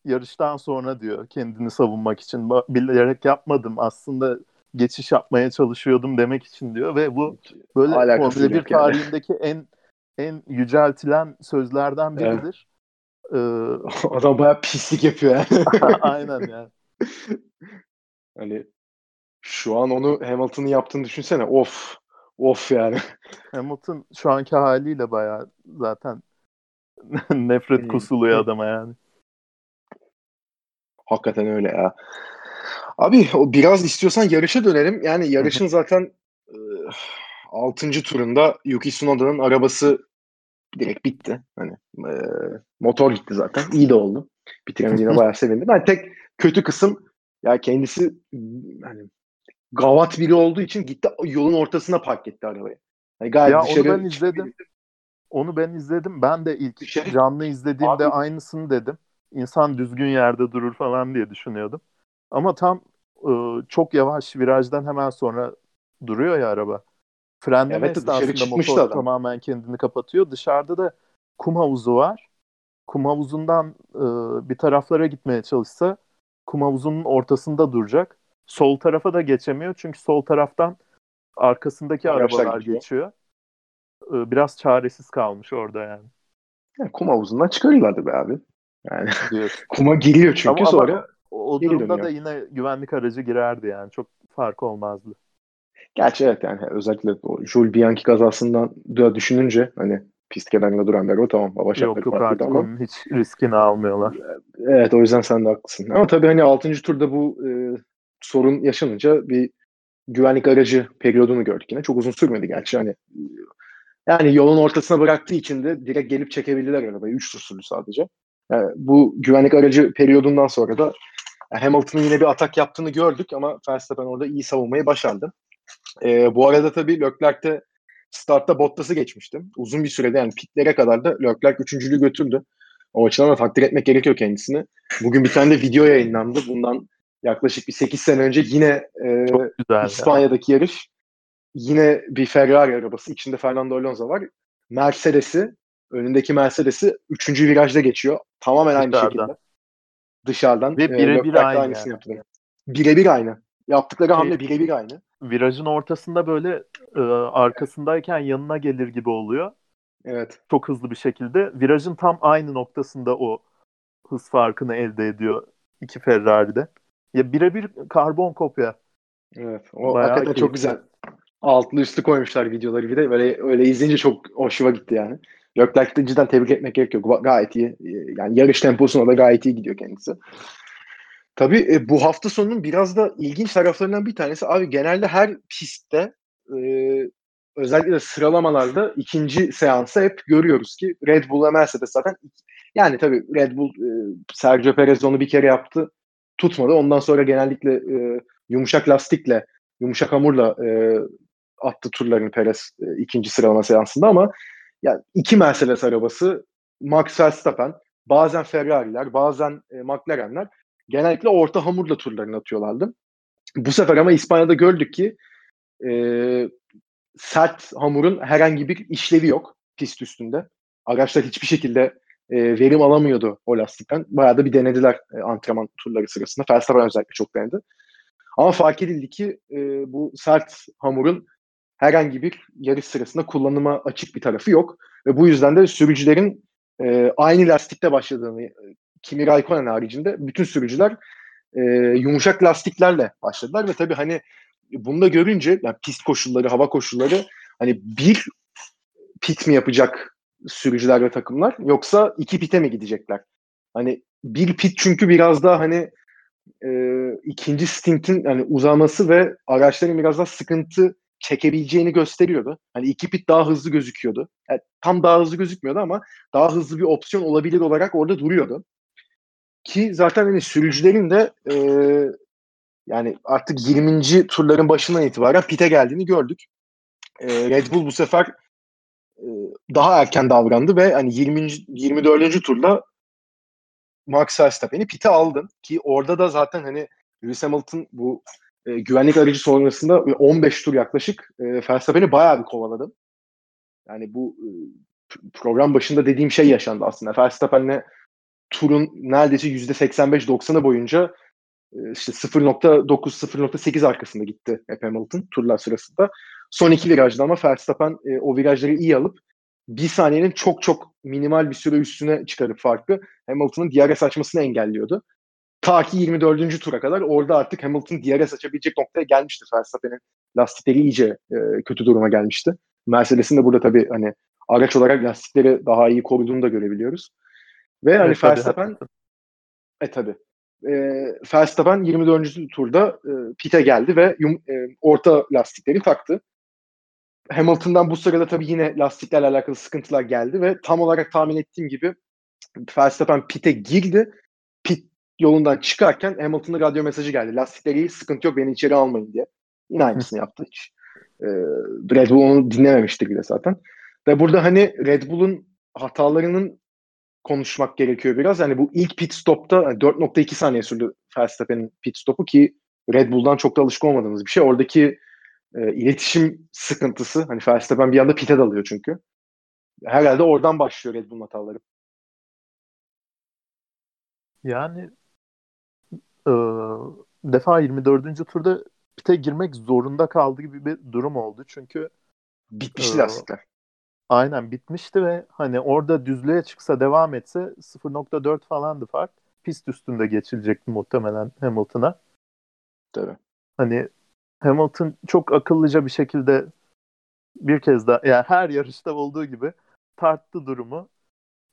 yarıştan sonra diyor kendini savunmak için. Bilerek yapmadım aslında geçiş yapmaya çalışıyordum demek için diyor ve bu böyle Formula 1 tarihindeki yani. en en yüceltilen sözlerden biridir. Evet. Ee, [LAUGHS] Adam bayağı pislik yapıyor yani. [LAUGHS] Aynen yani. Hani şu an onu Hamilton'ın yaptığını düşünsene. Of. Of yani. [LAUGHS] Hamilton şu anki haliyle bayağı zaten [LAUGHS] nefret kusuluyor adama yani. Hakikaten öyle ya. Abi o biraz istiyorsan yarışa dönelim. Yani yarışın zaten e, 6. turunda Yuki Tsunoda'nın arabası direkt bitti. Hani e, motor gitti zaten. İyi de oldu. Bitiremediğine [LAUGHS] bayağı sevindim. Yani tek kötü kısım ya kendisi hani gavat biri olduğu için gitti yolun ortasına park etti arabayı. Yani gayet ya dışarı onu ben izledim. Onu ben izledim. Ben de ilk dışarı... canlı izlediğimde Abi... aynısını dedim. İnsan düzgün yerde durur falan diye düşünüyordum. Ama tam e, çok yavaş virajdan hemen sonra duruyor ya araba. Frenleme evet, esnasında motor adam. tamamen kendini kapatıyor. Dışarıda da kum havuzu var. Kum havuzundan e, bir taraflara gitmeye çalışsa kum havuzunun ortasında duracak. Sol tarafa da geçemiyor çünkü sol taraftan arkasındaki Araçlar arabalar geçiyor. geçiyor. E, biraz çaresiz kalmış orada yani. yani kum havuzundan çıkarırlardı be abi. Yani [LAUGHS] kuma giriyor çünkü ama, sonra. Ama o durumda da yine güvenlik aracı girerdi yani. Çok fark olmazdı. Gerçi evet yani özellikle o Jules Bianchi kazasından da düşününce hani pist kenarında duranlar o tamam hava şartları Yok yok artık ama, hiç riskini almıyorlar. Evet o yüzden sen de haklısın. Ama tabii hani 6. turda bu e, sorun yaşanınca bir güvenlik aracı periyodunu gördük yine. Çok uzun sürmedi gerçi hani yani yolun ortasına bıraktığı için de direkt gelip çekebildiler arabayı. 3 tur sürdü sadece. Yani bu güvenlik aracı periyodundan sonra da Hamilton'ın yine bir atak yaptığını gördük ama Verstappen orada iyi savunmayı başardı. E, bu arada tabii Leclerc'te startta Bottas'ı geçmiştim. Uzun bir sürede yani pitlere kadar da Leclerc üçüncülüğü götürdü. O açıdan da takdir etmek gerekiyor kendisini. Bugün bir tane de video yayınlandı. Bundan yaklaşık bir 8 sene önce yine e, İspanya'daki ya. yarış. yine bir Ferrari arabası. içinde Fernando Alonso var. Mercedes'i önündeki Mercedes'i 3. virajda geçiyor. Tamamen aynı Dışarıdan. şekilde. Dışarıdan. Ve Ee, birebir de aynı yani. Birebir aynı. Yaptıkları hamle birebir aynı. Virajın ortasında böyle e, arkasındayken yanına gelir gibi oluyor. Evet. Çok hızlı bir şekilde. Virajın tam aynı noktasında o hız farkını elde ediyor iki Ferrari'de. Ya birebir karbon kopya. Evet. O Bayağı hakikaten çok güzel. Altlı üstü koymuşlar videoları bir de. Böyle öyle izleyince çok hoşuma gitti yani. Leclerc'i cidden tebrik etmek gerekiyor. Ga- Gayet iyi. Yani yarış temposuna da gayet iyi gidiyor kendisi. Tabii e, bu hafta sonunun biraz da ilginç taraflarından bir tanesi abi genelde her pistte e, özellikle sıralamalarda ikinci seansı hep görüyoruz ki Red Bull ve Mercedes zaten yani tabii Red Bull e, Sergio Perez onu bir kere yaptı tutmadı. Ondan sonra genellikle e, yumuşak lastikle yumuşak hamurla e, attı turlarını Perez e, ikinci sıralama seansında ama yani iki Mercedes arabası Max Verstappen bazen Ferrari'ler bazen e, McLaren'ler genellikle orta hamurla turlarını atıyorlardı. Bu sefer ama İspanya'da gördük ki e, sert hamurun herhangi bir işlevi yok pist üstünde. Araçlar hiçbir şekilde e, verim alamıyordu o lastikten. Bayağı da bir denediler e, antrenman turları sırasında. Verstappen özellikle çok denedi. Ama fark edildi ki e, bu sert hamurun herhangi bir yarış sırasında kullanıma açık bir tarafı yok. Ve bu yüzden de sürücülerin e, aynı lastikte başladığını, Kimi Raikkonen haricinde bütün sürücüler e, yumuşak lastiklerle başladılar ve tabii hani bunu da görünce yani pist koşulları, hava koşulları hani bir pit mi yapacak sürücüler ve takımlar yoksa iki pite mi gidecekler? Hani bir pit çünkü biraz daha hani e, ikinci stintin yani uzaması ve araçların biraz daha sıkıntı çekebileceğini gösteriyordu. Hani iki pit daha hızlı gözüküyordu. Yani tam daha hızlı gözükmüyordu ama daha hızlı bir opsiyon olabilir olarak orada duruyordu. Ki zaten hani sürücülerin de e, yani artık 20. turların başından itibaren pite geldiğini gördük. E, Red Bull bu sefer e, daha erken davrandı ve hani 20. 24. turda Max Verstappen'i pite aldın ki orada da zaten hani Lewis Hamilton bu e, güvenlik aracı sonrasında 15 tur yaklaşık e, Verstappen'i bayağı bir kovaladı. Yani bu e, program başında dediğim şey yaşandı aslında. Verstappen'le turun neredeyse %85-90'ı boyunca e, işte 0.9-0.8 arkasında gitti hep Hamilton turlar sırasında. Son iki virajda ama Verstappen e, o virajları iyi alıp bir saniyenin çok çok minimal bir süre üstüne çıkarıp farkı Hamilton'ın DRS açmasını engelliyordu. Ta ki 24. tura kadar orada artık Hamilton DRS açabilecek noktaya gelmişti. Verstappen'in lastikleri iyice e, kötü duruma gelmişti. Mercedes'in de burada tabii hani araç olarak lastikleri daha iyi koruduğunu da görebiliyoruz. Ve hani Evet, tabii, Verstappen e tabi. E, Verstappen 24. turda e, pite geldi ve yum, e, orta lastikleri taktı. Hamilton'dan bu sırada tabii yine lastiklerle alakalı sıkıntılar geldi ve tam olarak tahmin ettiğim gibi Verstappen pite girdi. Pit yolundan çıkarken Hamilton'a radyo mesajı geldi. Lastikleri iyi, sıkıntı yok beni içeri almayın diye. Yine aynısını yaptı hiç. E, Red Bull onu dinlememiştir bile zaten. Ve burada hani Red Bull'un hatalarının konuşmak gerekiyor biraz. Hani bu ilk pit stop'ta hani 4.2 saniye sürdü Verstappen'in pit stop'u ki Red Bull'dan çok da alışık olmadığımız bir şey. Oradaki e, iletişim sıkıntısı hani Verstappen bir anda pite dalıyor çünkü. Herhalde oradan başlıyor Red Bull'un hataları. Yani e, defa 24. turda pite girmek zorunda kaldı gibi bir durum oldu. Çünkü Bitmişti Ee, lastikler. Aynen bitmişti ve hani orada düzlüğe çıksa devam etse 0.4 falandı fark. Pist üstünde geçilecekti muhtemelen Hamilton'a. Tabii. Hani Hamilton çok akıllıca bir şekilde bir kez daha yani her yarışta olduğu gibi tarttı durumu.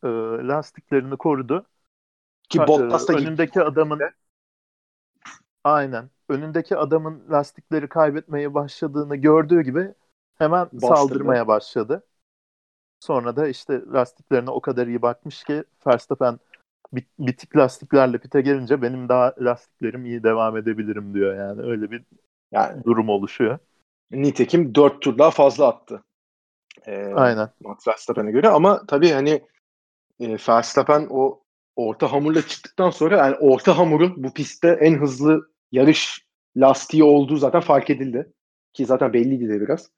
E, lastiklerini korudu. Ki Bottas da e, gitti. önündeki adamın aynen önündeki adamın lastikleri kaybetmeye başladığını gördüğü gibi hemen Bastırdı. saldırmaya başladı. Sonra da işte lastiklerine o kadar iyi bakmış ki Verstappen bit- bitik lastiklerle pite gelince benim daha lastiklerim iyi devam edebilirim diyor yani öyle bir Yani durum oluşuyor. nitekim 4 tur daha fazla attı. Ee, Aynen. Max Verstappen'e göre ama tabii hani e, Verstappen o orta hamurla çıktıktan sonra yani orta hamurun bu pistte en hızlı yarış lastiği olduğu zaten fark edildi. ki zaten belliydi de biraz.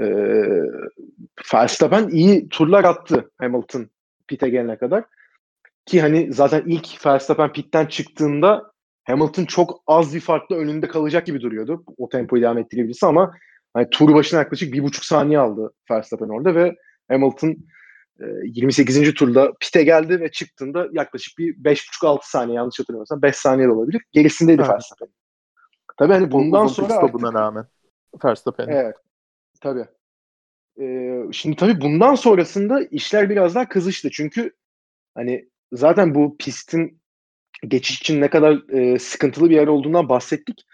Ee, Verstappen iyi turlar attı Hamilton pit'e gelene kadar. Ki hani zaten ilk Verstappen pitten çıktığında Hamilton çok az bir farkla önünde kalacak gibi duruyordu. O tempoyu devam ettirebilirse ama hani tur başına yaklaşık bir buçuk saniye aldı Verstappen orada ve Hamilton 28. E, turda pite geldi ve çıktığında yaklaşık bir 5,5-6 saniye yanlış hatırlamıyorsam 5 saniye de olabilir. Gerisindeydi evet. Verstappen. Tabii hani bundan Uzun sonra artık, buna rağmen Verstappen. Evet. Tabii. Ee, şimdi tabii bundan sonrasında işler biraz daha kızıştı. Çünkü hani zaten bu pistin geçiş için ne kadar e, sıkıntılı bir yer olduğundan bahsettik.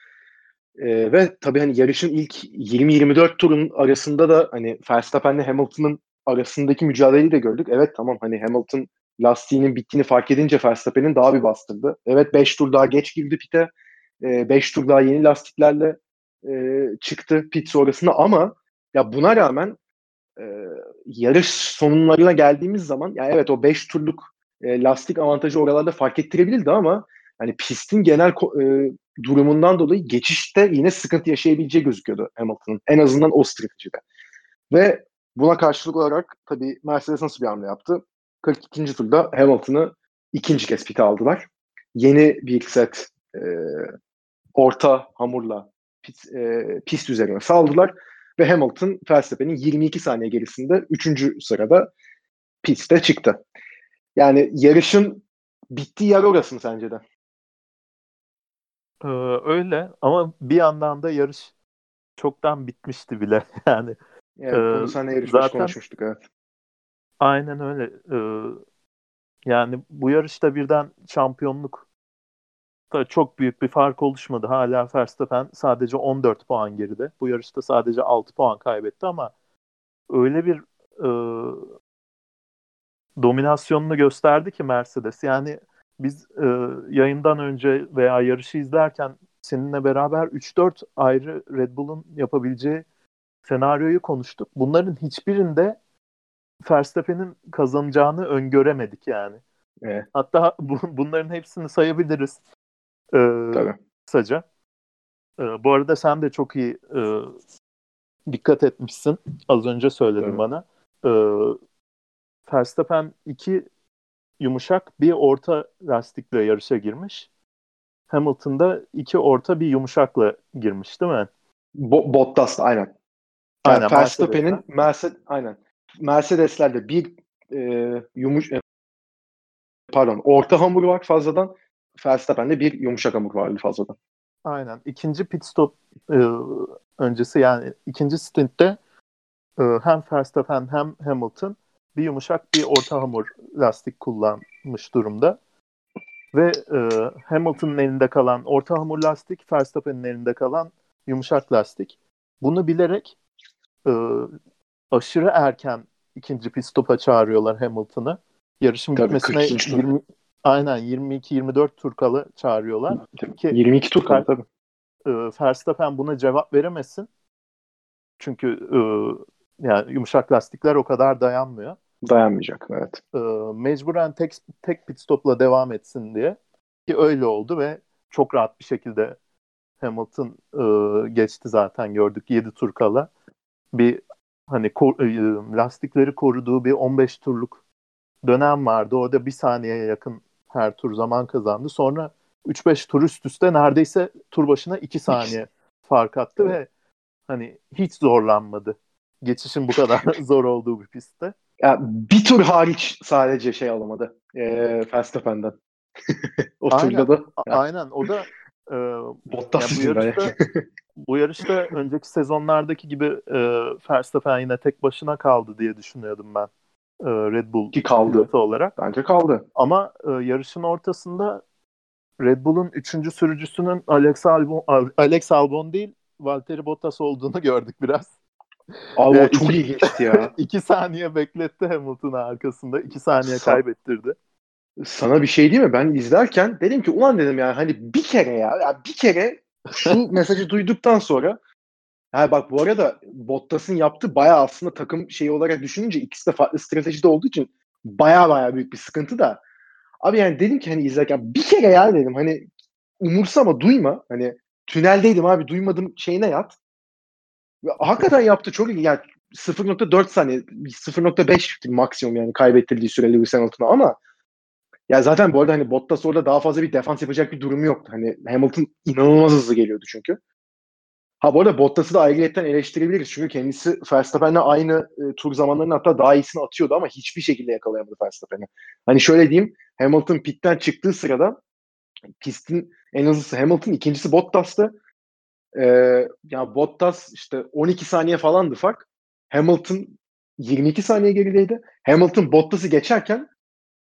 E, ve tabii hani yarışın ilk 20-24 turun arasında da hani Verstappen'le Hamilton'ın arasındaki mücadeleyi de gördük. Evet tamam hani Hamilton lastiğinin bittiğini fark edince Verstappen'in daha bir bastırdı. Evet 5 tur daha geç girdi pite. 5 e, tur daha yeni lastiklerle e, çıktı pit sonrasında ama ya buna rağmen e, yarış sonlarına geldiğimiz zaman ya evet o 5 turluk e, lastik avantajı oralarda fark ettirebilirdi ama hani pistin genel e, durumundan dolayı geçişte yine sıkıntı yaşayabileceği gözüküyordu Hamilton'ın. En azından o stratejide. Ve buna karşılık olarak tabii Mercedes nasıl bir hamle yaptı? 42. turda Hamilton'ı ikinci kez pite aldılar. Yeni bir set e, orta hamurla pit, e, pist üzerine saldılar ve Hamilton Verstappen'in 22 saniye gerisinde 3. sırada pistte çıktı. Yani yarışın bittiği yer orası mı sence de? Ee, öyle ama bir yandan da yarış çoktan bitmişti bile [LAUGHS] yani. Evet, ee, bunu seninle yarış zaten, konuşmuştuk evet. Aynen öyle. Ee, yani bu yarışta birden şampiyonluk da çok büyük bir fark oluşmadı. Hala Verstappen sadece 14 puan geride. Bu yarışta sadece 6 puan kaybetti ama öyle bir e, dominasyonunu gösterdi ki Mercedes. Yani biz e, yayından önce veya yarışı izlerken seninle beraber 3-4 ayrı Red Bull'un yapabileceği senaryoyu konuştuk. Bunların hiçbirinde Verstappen'in kazanacağını öngöremedik yani. Evet. Hatta bu, bunların hepsini sayabiliriz. Ee, Tabii. Kısaca. Ee, bu arada sen de çok iyi e, dikkat etmişsin. Az önce söyledin evet. bana. Ee, Verstappen iki yumuşak bir orta lastikle yarışa girmiş. Hamilton'da iki orta bir yumuşakla girmiş değil mi? Bo Bottas aynen. Yani aynen Verstappen'in Mercedes aynen. Mercedes'lerde bir e, yumuş e, pardon orta hamur var fazladan. Verstappen'de bir yumuşak hamur vardı fazladan. Aynen. İkinci pit stop e, öncesi yani ikinci stintte e, hem Verstappen hem Hamilton bir yumuşak bir orta hamur lastik kullanmış durumda. Ve e, Hamilton'ın elinde kalan orta hamur lastik, Verstappen'in elinde kalan yumuşak lastik. Bunu bilerek e, aşırı erken ikinci pit stop'a çağırıyorlar Hamilton'ı. Yarışın Tabii, bitmesine 20, aynen 22-24 tur kala çağırıyorlar. Ki 22 tur kala tabii. E, Verstappen buna cevap veremesin. Çünkü e, yani yumuşak lastikler o kadar dayanmıyor. Dayanmayacak evet. E, mecburen tek, tek pit stopla devam etsin diye. Ki öyle oldu ve çok rahat bir şekilde Hamilton e, geçti zaten gördük 7 tur kala. Bir hani kor, e, lastikleri koruduğu bir 15 turluk dönem vardı. Orada bir saniyeye yakın her tur zaman kazandı. Sonra 3-5 tur üst üste neredeyse tur başına 2 saniye fark attı ve hani hiç zorlanmadı. Geçişin bu kadar [LAUGHS] zor olduğu bir pistte. Ya bir tur hariç sadece şey alamadı. E, Verstappen'den. [LAUGHS] o aynen, turda da. Aynen o da e, Bottas yani bu yarışta, [LAUGHS] bu yarışta önceki sezonlardaki gibi e, Verstappen yine tek başına kaldı diye düşünüyordum ben. E, Red Bull Ki kaldı. olarak. Bence kaldı. Ama e, yarışın ortasında Red Bull'un üçüncü sürücüsünün Alex Albon, Alex Albon değil Valtteri Bottas olduğunu [LAUGHS] gördük biraz. Abi o çok ilginçti ya. [LAUGHS] İki saniye bekletti Hamilton'ı arkasında. iki saniye Sa- kaybettirdi. Sana bir şey değil mi? Ben izlerken dedim ki ulan dedim yani hani bir kere ya, ya bir kere şu mesajı duyduktan sonra ha bak bu arada Bottas'ın yaptığı bayağı aslında takım şeyi olarak düşününce ikisi de farklı stratejide olduğu için baya baya büyük bir sıkıntı da. Abi yani dedim ki hani izlerken bir kere ya dedim hani umursama duyma hani tüneldeydim abi duymadım şeyine yat. Ve hakikaten yaptı çok iyi. Yani 0.4 saniye 0.5 maksimum yani kaybettirdiği süre Lewis Hamilton'a ama ya zaten bu arada hani Bottas orada daha fazla bir defans yapacak bir durumu yoktu. Hani Hamilton inanılmaz hızlı geliyordu çünkü. Ha bu arada Bottas'ı da ayrıyetten eleştirebiliriz. Çünkü kendisi Verstappen'le aynı e, tur zamanlarını hatta daha iyisini atıyordu ama hiçbir şekilde yakalayamadı Verstappen'i. Hani şöyle diyeyim Hamilton pitten çıktığı sırada pistin en hızlısı Hamilton ikincisi Bottas'tı. Ee, ya Bottas işte 12 saniye falandı fark. Hamilton 22 saniye gerideydi. Hamilton Bottas'ı geçerken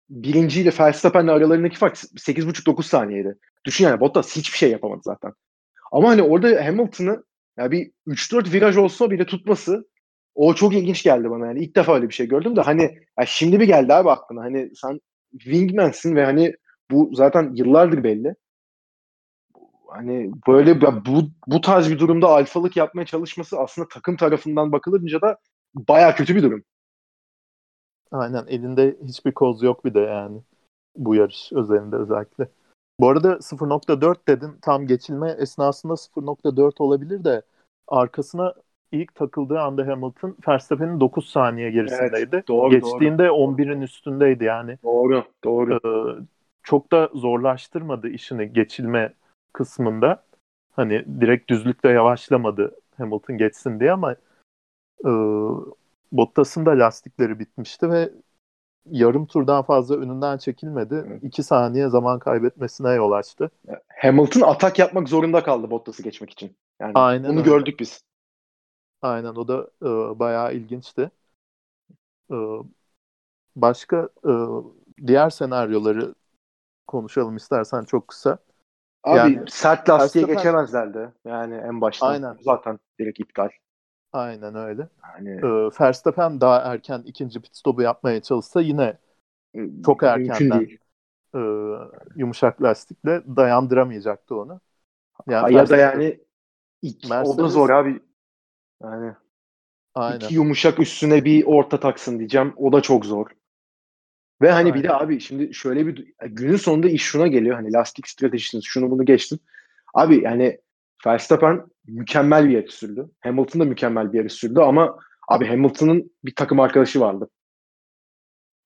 birinciyle Verstappen'le aralarındaki fark 8,5-9 saniyeydi. Düşün yani Bottas hiçbir şey yapamadı zaten. Ama hani orada Hamilton'ı ya bir 3-4 viraj olsa bile tutması o çok ilginç geldi bana. Yani ilk defa öyle bir şey gördüm de hani ya şimdi bir geldi abi aklına. Hani sen wingman'sin ve hani bu zaten yıllardır belli. Hani böyle bu bu tarz bir durumda alfalık yapmaya çalışması aslında takım tarafından bakılınca da baya kötü bir durum. Aynen elinde hiçbir koz yok bir de yani bu yarış özelinde özellikle. Bu arada 0.4 dedin tam geçilme esnasında 0.4 olabilir de arkasına ilk takıldığı anda Hamilton Verstappen'in 9 saniye gerisindeydi. Evet, doğru, Geçtiğinde doğru. 11'in üstündeydi yani. Doğru, doğru. Ee, çok da zorlaştırmadı işini geçilme kısmında. Hani direkt düzlükte yavaşlamadı Hamilton geçsin diye ama e, Bottas'ın da lastikleri bitmişti ve yarım turdan fazla önünden çekilmedi. 2 saniye zaman kaybetmesine yol açtı. Hamilton atak yapmak zorunda kaldı Bottas'ı geçmek için. Yani Aynen bunu öyle. gördük biz. Aynen o da e, bayağı ilginçti. E, başka e, diğer senaryoları konuşalım istersen çok kısa. Abi yani, sert lastiğe geçemezlerdi. Yani en başta. Aynen. Zaten direkt iptal. Aynen öyle. Yani... Ee, Verstappen daha erken ikinci pit stopu yapmaya çalışsa yine çok erkenden e, yumuşak lastikle dayandıramayacaktı onu. Yani ya da yani iki, Mercedes... o da zor abi. Yani Aynen. iki yumuşak üstüne bir orta taksın diyeceğim. O da çok zor. Ve hani Aynen. bir de abi şimdi şöyle bir günün sonunda iş şuna geliyor. Hani lastik stratejisi şunu bunu geçtim. Abi yani Verstappen mükemmel bir yarış sürdü. Hamilton da mükemmel bir yarış sürdü ama abi Hamilton'ın bir takım arkadaşı vardı.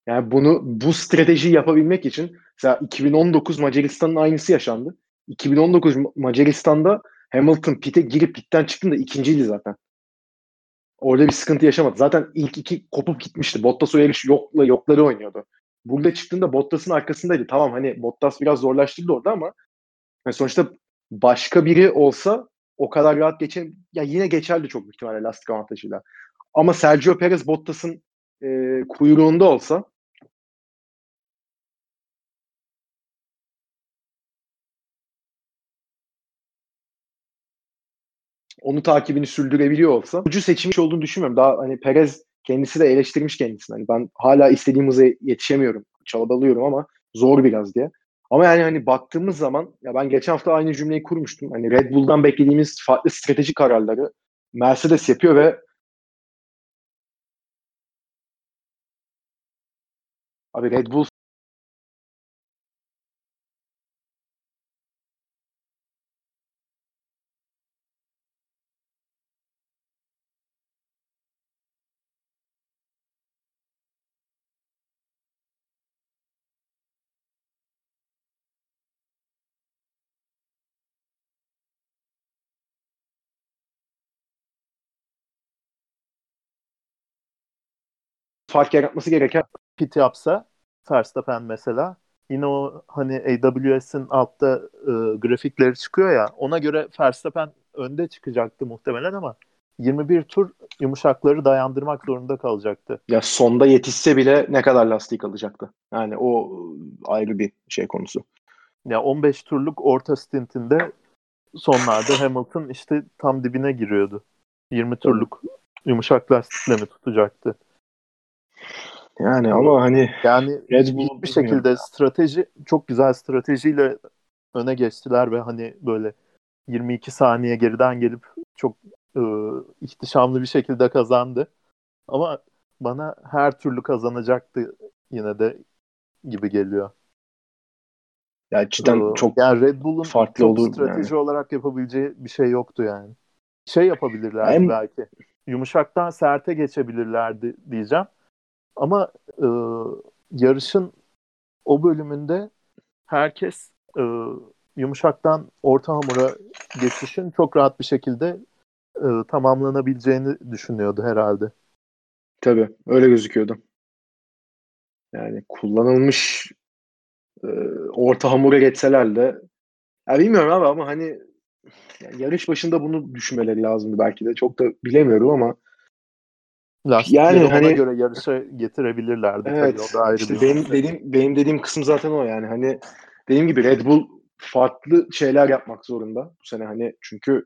Yani bunu bu stratejiyi yapabilmek için mesela 2019 Macaristan'ın aynısı yaşandı. 2019 Macaristan'da Hamilton pit'e girip pitten çıktığında ikinciydi zaten. Orada bir sıkıntı yaşamadı. Zaten ilk iki kopup gitmişti. Bottas o yarış yokla yokları oynuyordu. Burada çıktığında Bottas'ın arkasındaydı. Tamam hani Bottas biraz zorlaştırdı orada ama yani sonuçta başka biri olsa o kadar rahat geçer ya yine geçerdi çok büyük ihtimalle lastik avantajıyla. Ama Sergio Perez Bottas'ın e, kuyruğunda olsa onu takibini sürdürebiliyor olsa ucu seçilmiş olduğunu düşünmüyorum. Daha hani Perez kendisi de eleştirmiş kendisini. Hani ben hala istediğim hıza yetişemiyorum. Çabalıyorum ama zor biraz diye. Ama yani hani baktığımız zaman ya ben geçen hafta aynı cümleyi kurmuştum. Hani Red Bull'dan beklediğimiz farklı strateji kararları Mercedes yapıyor ve Abi Red Bull fark yaratması gereken pit yapsa Verstappen mesela yine o hani AWS'in altta e, grafikleri çıkıyor ya ona göre Verstappen önde çıkacaktı muhtemelen ama 21 tur yumuşakları dayandırmak zorunda kalacaktı. Ya sonda yetişse bile ne kadar lastik alacaktı? Yani o ayrı bir şey konusu. Ya 15 turluk orta stintinde sonlarda Hamilton işte tam dibine giriyordu. 20 turluk yumuşak lastikle mi tutacaktı? Yani ama hani yani Red Bull bir şekilde ya. strateji çok güzel stratejiyle öne geçtiler ve hani böyle 22 saniye geriden gelip çok e, ihtişamlı bir şekilde kazandı. Ama bana her türlü kazanacaktı yine de gibi geliyor. Ya cidden ee, çok yani Red Bull'un farklı olur strateji yani. olarak yapabileceği bir şey yoktu yani. şey yapabilirlerdi hem... belki. Yumuşaktan serte geçebilirlerdi diyeceğim. Ama e, yarışın o bölümünde herkes e, yumuşaktan orta hamura geçişin çok rahat bir şekilde e, tamamlanabileceğini düşünüyordu herhalde. Tabii öyle gözüküyordu. Yani kullanılmış e, orta hamura geçseler de ya bilmiyorum abi ama hani yani yarış başında bunu düşünmeleri lazımdı belki de. Çok da bilemiyorum ama Lastikleri yani ona hani, göre yarışa getirebilirlerdi. Evet. Tabii, o da ayrı işte bir benim şey. dediğim benim dediğim kısım zaten o yani. Hani dediğim gibi Red Bull farklı şeyler yapmak zorunda bu sene hani çünkü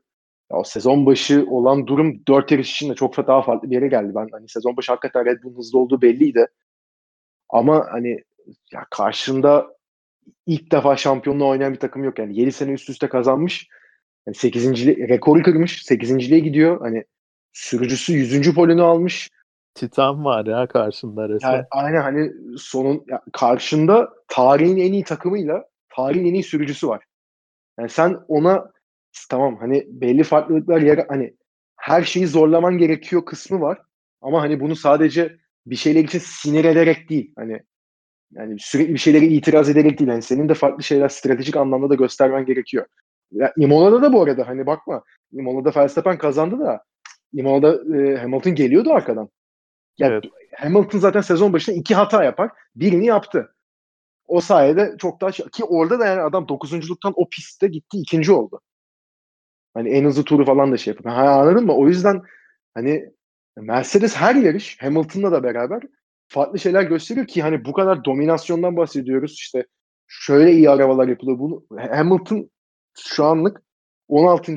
ya o sezon başı olan durum dört yarış için de çok daha farklı bir yere geldi. Ben hani sezon başı hakikaten Red Bull'un hızlı olduğu belliydi. Ama hani ya karşında ilk defa şampiyonluğu oynayan bir takım yok. Yani 7 sene üst üste kazanmış. Yani 8. rekoru kırmış. 8.liğe gidiyor. Hani sürücüsü 100. polünü almış. Titan var ya karşında resmen. Yani, aynen hani sonun ya karşında tarihin en iyi takımıyla tarihin en iyi sürücüsü var. Yani sen ona tamam hani belli farklılıklar yer hani her şeyi zorlaman gerekiyor kısmı var. Ama hani bunu sadece bir şeyler için sinir ederek değil. Hani yani sürekli bir şeylere itiraz ederek değil. Yani senin de farklı şeyler stratejik anlamda da göstermen gerekiyor. Ya Imola'da da bu arada hani bakma. Imola'da Verstappen kazandı da Imola'da e, Hamilton geliyordu arkadan. Yani evet. Hamilton zaten sezon başında iki hata yapar. Birini yaptı. O sayede çok daha ki orada da yani adam dokuzunculuktan o pistte gitti ikinci oldu. Hani en hızlı turu falan da şey yapıyor. Ha, anladın mı? O yüzden hani Mercedes her yarış Hamilton'la da beraber farklı şeyler gösteriyor ki hani bu kadar dominasyondan bahsediyoruz. İşte şöyle iyi arabalar yapılıyor. Bunu Hamilton şu anlık 16.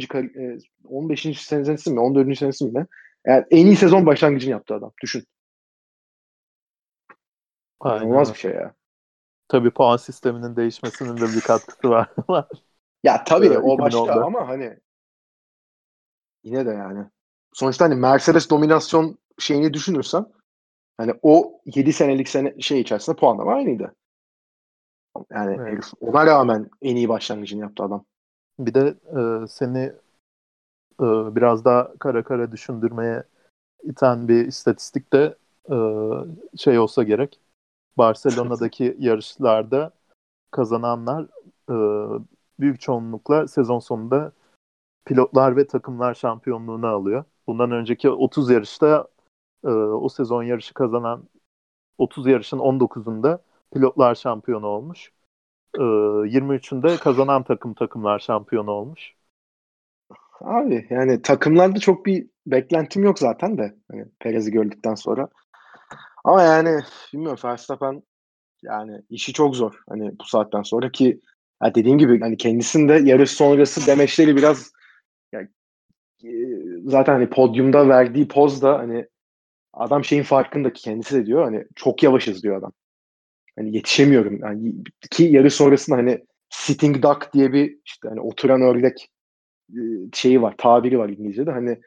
15. E, senesi mi 14. senesi mi? Yani en iyi sezon başlangıcını yaptı adam. Düşün. Aynen. Olmaz bir şey ya. Tabii puan sisteminin değişmesinin de bir katkısı var. [LAUGHS] ya tabii ee, o başka ama hani yine de yani. Sonuçta hani Mercedes dominasyon şeyini düşünürsen hani o 7 senelik sene şey içerisinde puanlama aynıydı. Yani evet. ona rağmen en iyi başlangıcını yaptı adam. Bir de e, seni e, biraz daha kara kara düşündürmeye iten bir istatistik de e, şey olsa gerek. Barcelona'daki [LAUGHS] yarışlarda kazananlar e, büyük çoğunlukla sezon sonunda pilotlar ve takımlar şampiyonluğunu alıyor. Bundan önceki 30 yarışta e, o sezon yarışı kazanan 30 yarışın 19'unda pilotlar şampiyonu olmuş. E, 23'ünde kazanan takım takımlar şampiyonu olmuş. Abi yani takımlarda çok bir beklentim yok zaten de. Hani Perez'i gördükten sonra. Ama yani bilmiyorum Verstappen yani işi çok zor. Hani bu saatten sonra ki ya dediğim gibi hani kendisinde yarış sonrası demeçleri biraz yani, e, zaten hani podyumda verdiği poz da hani adam şeyin farkındaki kendisi de diyor hani çok yavaşız diyor adam. Hani yetişemiyorum. Yani ki yarış sonrasında hani sitting duck diye bir işte hani oturan ördek e, şeyi var, tabiri var İngilizce'de. Hani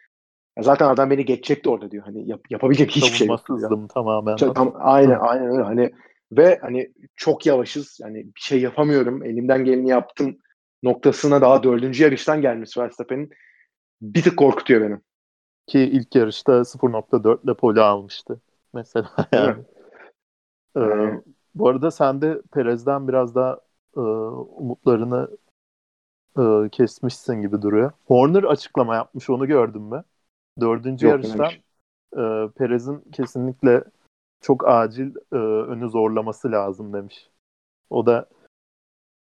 zaten adam beni geçecekti orada diyor. Hani yap, yapabileceğim hiçbir şey yok. Diyor. tamamen. Tam, aynen aynen öyle. Hani ve hani çok yavaşız. Yani bir şey yapamıyorum. Elimden geleni yaptım noktasına daha dördüncü yarıştan gelmesi Verstappen'in bir tık korkutuyor benim. Ki ilk yarışta 0.4 ile pole almıştı. Mesela yani. Ee, bu arada sen de Perez'den biraz daha e, umutlarını e, kesmişsin gibi duruyor. Horner açıklama yapmış onu gördün mü? Dördüncü Yok, yarıştan e, Perez'in kesinlikle çok acil e, önü zorlaması lazım demiş. O da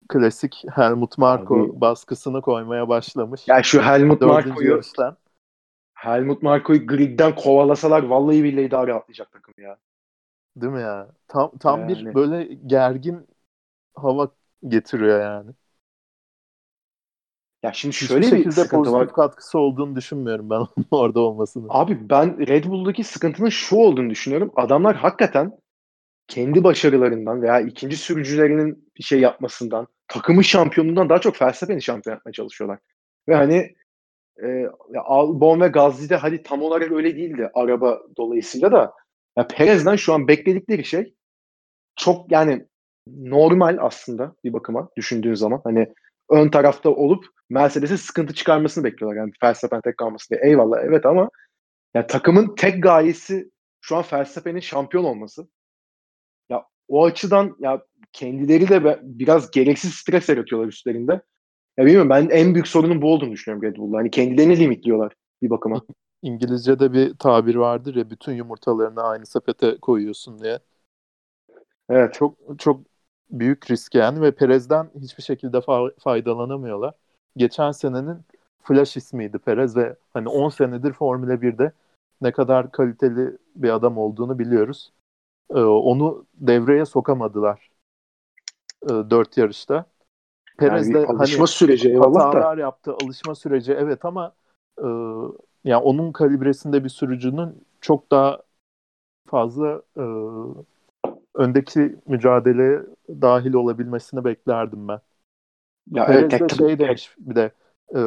klasik Helmut Marko Abi, baskısını koymaya başlamış. Ya şu Helmut Marko'yu yarıştan. Helmut Marko'yu gridden kovalasalar vallahi billahi daha rahatlayacak takım ya. Değil mi ya? Tam tam yani. bir böyle gergin hava getiriyor yani. Ya şimdi şöyle Hiçbir bir şekilde pozitif var. katkısı olduğunu düşünmüyorum ben onun [LAUGHS] orada olmasını. Abi ben Red Bull'daki sıkıntının şu olduğunu düşünüyorum. Adamlar hakikaten kendi başarılarından veya ikinci sürücülerinin bir şey yapmasından, takımın şampiyonluğundan daha çok Verstappen'i şampiyon yapmaya çalışıyorlar. Ve hani e, Albon ve Gazli'de hadi tam olarak öyle değildi araba dolayısıyla da ya Perez'den şu an bekledikleri şey çok yani normal aslında bir bakıma düşündüğün zaman. Hani ön tarafta olup Mercedes'e sıkıntı çıkarmasını bekliyorlar. Yani Verstappen tek kalması diye. Eyvallah evet ama ya takımın tek gayesi şu an Verstappen'in şampiyon olması. Ya o açıdan ya kendileri de biraz gereksiz stres yaratıyorlar üstlerinde. Ya bilmiyorum ben en büyük sorunun bu olduğunu düşünüyorum Red Bull'da. Hani kendilerini limitliyorlar bir bakıma. [LAUGHS] İngilizce'de bir tabir vardır ya bütün yumurtalarını aynı sepete koyuyorsun diye. Evet. Çok çok büyük risk yani ve Perez'den hiçbir şekilde fa- faydalanamıyorlar. Geçen senenin Flash ismiydi Perez ve hani 10 senedir Formula 1'de ne kadar kaliteli bir adam olduğunu biliyoruz. Ee, onu devreye sokamadılar. Ee, 4 yarışta. Perez yani de alışma hani, süreci eyvallah hatalar da. yaptı, alışma süreci evet ama e, yani onun kalibresinde bir sürücünün çok daha fazla e, öndeki mücadeleye dahil olabilmesini beklerdim ben. Ya evet, de şey demiş bir de e,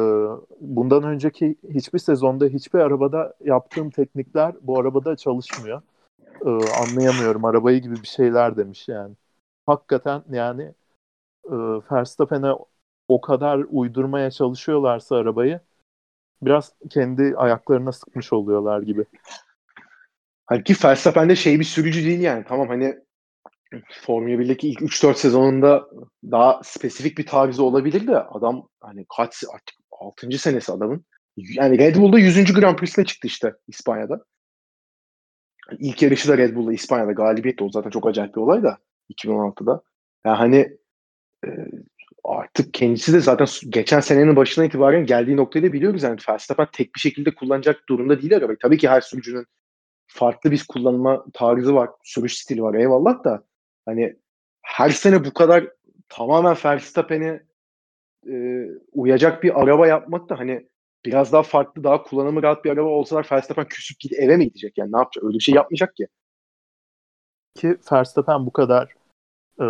bundan önceki hiçbir sezonda hiçbir arabada yaptığım teknikler bu arabada çalışmıyor. E, anlayamıyorum arabayı gibi bir şeyler demiş yani. Hakikaten yani e, Verstappen'e o kadar uydurmaya çalışıyorlarsa arabayı biraz kendi ayaklarına sıkmış oluyorlar gibi. Hani ki Verstappen'de şey bir sürücü değil yani. Tamam hani Formula 1'deki ilk 3-4 sezonunda daha spesifik bir tarzı olabilir de adam hani kaç artık 6. senesi adamın. Yani Red Bull'da 100. Grand Prix'sine çıktı işte İspanya'da. İlk yarışı da Red Bull'da İspanya'da galibiyet oldu. Zaten çok acayip bir olay da 2016'da. Yani hani e, artık kendisi de zaten geçen senenin başına itibaren geldiği noktayı da biliyoruz. Yani Verstappen tek bir şekilde kullanacak durumda değil arabayı. Tabii ki her sürücünün farklı bir kullanma tarzı var, sürüş stili var eyvallah da hani her sene bu kadar tamamen Verstappen'e e, uyacak bir araba yapmak da hani biraz daha farklı, daha kullanımı rahat bir araba olsalar Verstappen küsüp gidip eve mi gidecek yani ne yapacak? Öyle bir şey yapmayacak ki. Ki Verstappen bu kadar e,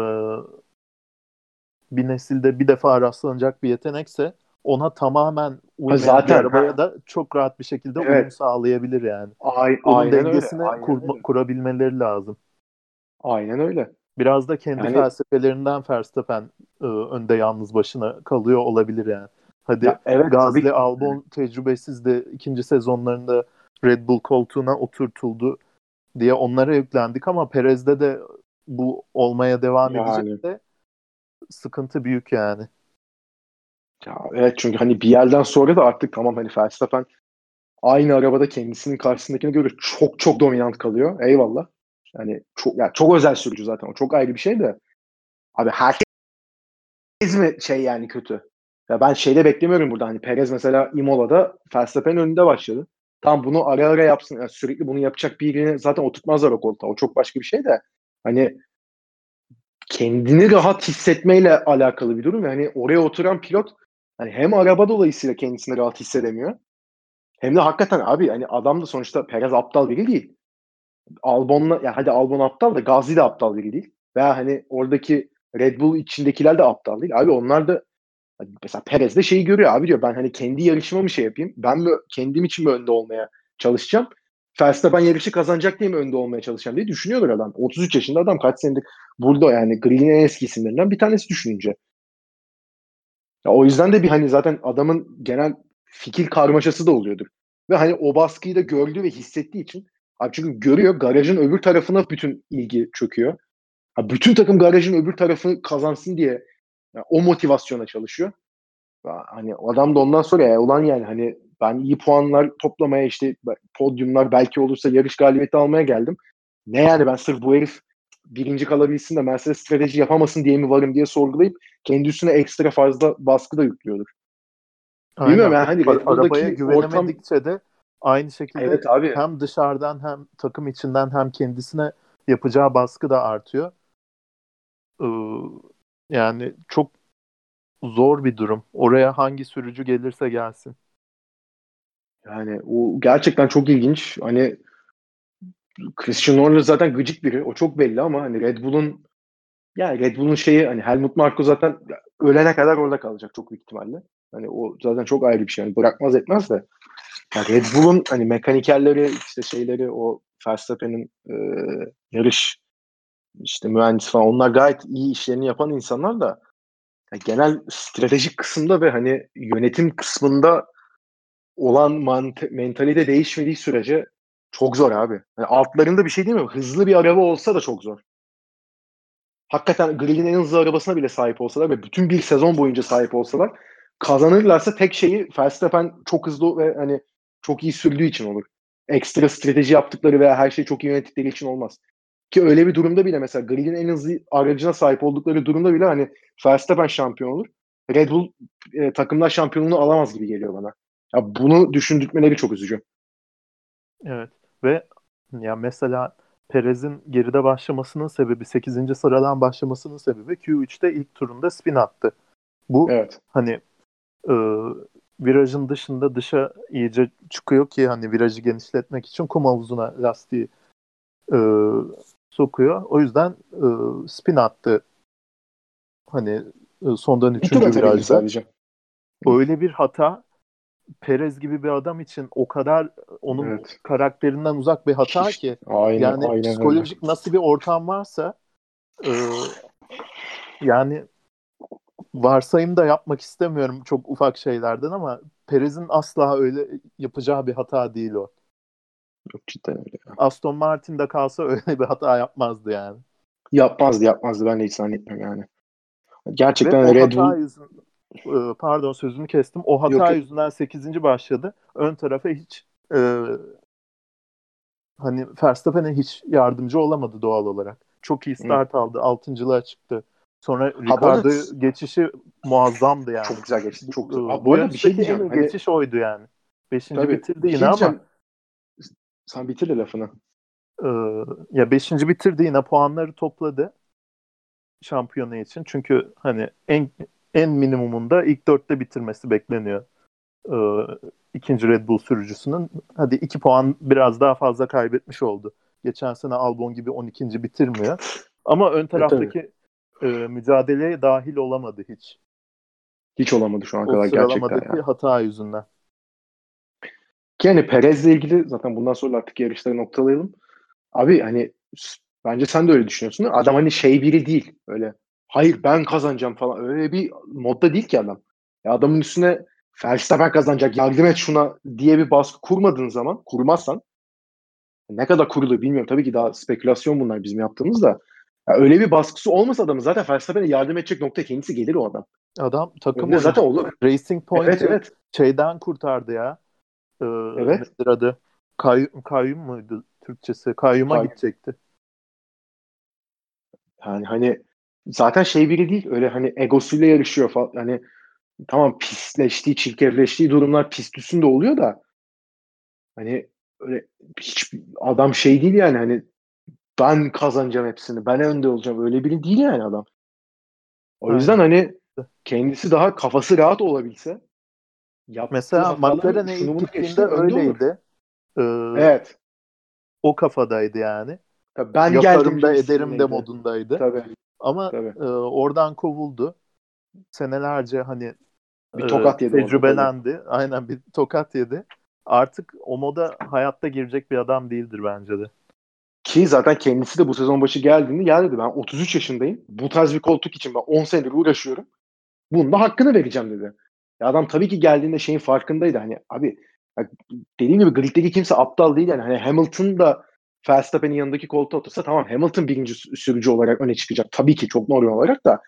bir nesilde bir defa rastlanacak bir yetenekse ona tamamen uymayan zaten, bir arabaya ha. da çok rahat bir şekilde evet. uyum sağlayabilir yani. Ay, Onun aynen dengesini öyle. Kur, öyle. kurabilmeleri lazım. Aynen öyle. Biraz da kendi yani, felsefelerinden Verstappen e, önde yalnız başına kalıyor olabilir yani. Hadi ya, evet, Gazli tabii. Albon tecrübesiz de ikinci sezonlarında Red Bull koltuğuna oturtuldu diye onlara yüklendik ama Perez'de de bu olmaya devam yani. edecek de sıkıntı büyük yani. Ya evet çünkü hani bir yerden sonra da artık tamam hani Verstappen aynı arabada kendisinin karşısındakine göre çok çok dominant kalıyor. Eyvallah. Yani çok yani çok özel sürücü zaten. O çok ayrı bir şey de. Abi herkes mi şey yani kötü? Ya ben şeyde beklemiyorum burada. Hani Perez mesela Imola'da Verstappen önünde başladı. Tam bunu ara ara yapsın. Yani sürekli bunu yapacak birini zaten oturtmazlar o koltuğa. O çok başka bir şey de. Hani kendini rahat hissetmeyle alakalı bir durum. Yani oraya oturan pilot hani hem araba dolayısıyla kendisini rahat hissedemiyor. Hem de hakikaten abi hani adam da sonuçta Perez aptal biri değil. Albon'la ya hadi Albon aptal da Gazi de aptal biri değil. Veya hani oradaki Red Bull içindekiler de aptal değil. Abi onlar da mesela Perez de şeyi görüyor abi diyor ben hani kendi yarışıma mı şey yapayım? Ben mi kendim için mi önde olmaya çalışacağım? Verstappen yarışı kazanacak diye mi önde olmaya çalışacağım diye düşünüyorlar adam. 33 yaşında adam kaç senedir burada yani Green'in en eski isimlerinden bir tanesi düşününce. Ya o yüzden de bir hani zaten adamın genel fikir karmaşası da oluyordur. Ve hani o baskıyı da gördüğü ve hissettiği için abi çünkü görüyor garajın öbür tarafına bütün ilgi çöküyor. Ha, bütün takım garajın öbür tarafını kazansın diye yani o motivasyona çalışıyor. Ya, hani adam da ondan sonra ya ulan yani hani ben iyi puanlar toplamaya işte podyumlar belki olursa yarış galibiyeti almaya geldim. Ne yani ben sırf bu herif birinci kalabilsin de Mercedes strateji yapamasın diye mi varım diye sorgulayıp kendi üstüne ekstra fazla baskı da yüklüyordur. Aynen. Bilmiyorum yani hani Red Arabaya güvenemedikçe ortam... de aynı şekilde evet, abi. hem dışarıdan hem takım içinden hem kendisine yapacağı baskı da artıyor. Ee, yani çok zor bir durum. Oraya hangi sürücü gelirse gelsin. Yani o gerçekten çok ilginç. Hani Christian Horner zaten gıcık biri. O çok belli ama hani Red Bull'un yani Red Bull'un şeyi hani Helmut Marko zaten ölene kadar orada kalacak çok büyük ihtimalle. Hani o zaten çok ayrı bir şey. Yani bırakmaz etmez de. Yani Red Bull'un hani mekanikerleri işte şeyleri o Verstappen'in e, yarış işte mühendis falan onlar gayet iyi işlerini yapan insanlar da yani genel stratejik kısımda ve hani yönetim kısmında olan mant- mentalite değişmediği sürece çok zor abi. Yani altlarında bir şey değil mi? Hızlı bir araba olsa da çok zor. Hakikaten Grill'in en hızlı arabasına bile sahip olsalar ve bütün bir sezon boyunca sahip olsalar kazanırlarsa tek şeyi Verstappen çok hızlı ve hani çok iyi sürdüğü için olur. Ekstra strateji yaptıkları veya her şeyi çok iyi yönettikleri için olmaz. Ki öyle bir durumda bile mesela Grill'in en hızlı aracına sahip oldukları durumda bile hani Verstappen şampiyon olur. Red Bull e, takımlar şampiyonluğunu alamaz gibi geliyor bana. Ya bunu düşündürtmeleri çok üzücü. Evet ve ya mesela Perez'in geride başlamasının sebebi 8. sıradan başlamasının sebebi Q3'te ilk turunda spin attı. Bu evet. hani e, virajın dışında dışa iyice çıkıyor ki hani virajı genişletmek için kum havuzuna lastiği e, sokuyor. O yüzden e, spin attı. Hani e, sondan üçüncü virajda. Öyle bir hata Perez gibi bir adam için o kadar onun evet. karakterinden uzak bir hata ki aynen, yani aynen psikolojik öyle. nasıl bir ortam varsa e, yani varsayım da yapmak istemiyorum çok ufak şeylerden ama Perez'in asla öyle yapacağı bir hata değil o. Yok cidden öyle. Aston Martin'de kalsa [LAUGHS] öyle bir hata yapmazdı yani. Yapmazdı yapmazdı ben de hiç zannetmiyorum yani. Gerçekten Ve Red Bull... Yüzün, e, pardon sözünü kestim. O hata yok, yüzünden 8. başladı. Ön tarafa hiç e, hani Verstappen'e hiç yardımcı olamadı doğal olarak. Çok iyi start Hı. aldı. Altıncılığa çıktı. Sonra Ricardo geçişi muazzamdı yani. Çok güzel geçti. Çok güzel. Bu, bu arada bir şey diyeceğim. Hani... Geçiş oydu yani. Beşinci Tabii, bitirdi yine şey ama. Sen bitir de lafını. Ee, ya beşinci bitirdi yine puanları topladı şampiyonu için. Çünkü hani en en minimumunda ilk dörtte bitirmesi bekleniyor. Ee, ikinci Red Bull sürücüsünün. Hadi iki puan biraz daha fazla kaybetmiş oldu. Geçen sene Albon gibi 12. bitirmiyor. Ama ön taraftaki e, mücadeleye dahil olamadı hiç. Hiç olamadı şu an kadar gerçekten. O hata yüzünden. Yani Perez'le ilgili zaten bundan sonra artık yarışları noktalayalım. Abi hani bence sen de öyle düşünüyorsun. Adam hani şey biri değil. Öyle hayır ben kazanacağım falan. Öyle bir modda değil ki adam. Ya adamın üstüne Verstappen kazanacak yardım et şuna diye bir baskı kurmadığın zaman kurmazsan ne kadar kurulu bilmiyorum. Tabii ki daha spekülasyon bunlar bizim yaptığımız da. Ya öyle bir baskısı olmasa adamın zaten Verstappen'e yardım edecek nokta kendisi gelir o adam. Adam takımı zaten olur. Racing Point'i evet, evet. şeyden kurtardı ya. Ee, evet. Adı? Kayyum, kayyum muydu Türkçesi? Kayyuma Kay- gidecekti. Yani hani zaten şey biri değil. Öyle hani egosuyla yarışıyor falan. Hani tamam pisleştiği, çirkefleştiği durumlar pist üstünde oluyor da hani öyle hiç adam şey değil yani hani ben kazanacağım hepsini. Ben önde olacağım. Öyle biri değil yani adam. O yüzden hani kendisi daha kafası rahat olabilse Mesela McLaren'e ilk gittiğinde öyleydi. Ee, evet. O kafadaydı yani. Tabii ben Yaparım geldim da ederim de modundaydı. Tabii. Ama Tabii. E, oradan kovuldu. Senelerce hani bir tokat yedi. Tecrübelendi. Orada. Aynen bir tokat yedi. Artık o moda hayatta girecek bir adam değildir bence de. Ki zaten kendisi de bu sezon başı geldiğinde ya dedi ben 33 yaşındayım. Bu tarz bir koltuk için ben 10 senedir uğraşıyorum. Bunun da hakkını vereceğim dedi. Ya adam tabii ki geldiğinde şeyin farkındaydı. Hani abi dediğim gibi griddeki kimse aptal değil yani. Hani Hamilton da Verstappen'in yanındaki koltuğa otursa tamam Hamilton birinci sürücü olarak öne çıkacak. Tabii ki çok normal olarak da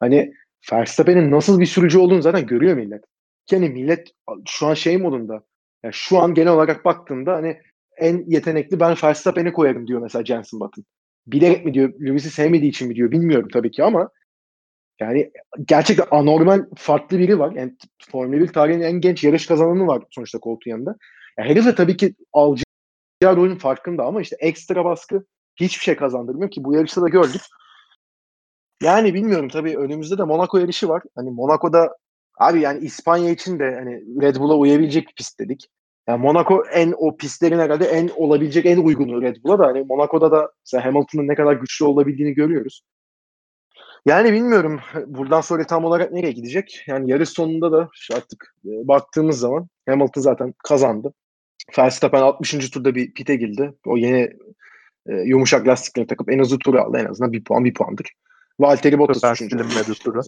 hani Verstappen'in nasıl bir sürücü olduğunu zaten görüyor millet. Yani millet şu an şey modunda. Yani şu an genel olarak baktığında hani en yetenekli ben Verstappen'i koyarım diyor mesela Jensen Button. Bilerek mi diyor, Lewis'i sevmediği için mi diyor bilmiyorum tabii ki ama yani gerçekten anormal farklı biri var. Yani Formula 1 tarihinin en genç yarış kazananı var sonuçta koltuğun yanında. Yani herif de tabii ki alacağı rolün farkında ama işte ekstra baskı hiçbir şey kazandırmıyor ki bu yarışta da gördük. Yani bilmiyorum tabii önümüzde de Monaco yarışı var. Hani Monaco'da abi yani İspanya için de hani Red Bull'a uyabilecek bir pist dedik. Yani Monaco en o pistlerin herhalde en olabilecek en uygunu Red Bull'a da hani Monaco'da da mesela Hamilton'ın ne kadar güçlü olabildiğini görüyoruz. Yani bilmiyorum buradan sonra tam olarak nereye gidecek. Yani yarış sonunda da artık e, baktığımız zaman Hamilton zaten kazandı. Verstappen 60. turda bir pite girdi. O yeni e, yumuşak lastikleri takıp en hızlı turu aldı. En azından bir puan bir puandır. Valtteri Bottas 3. turu.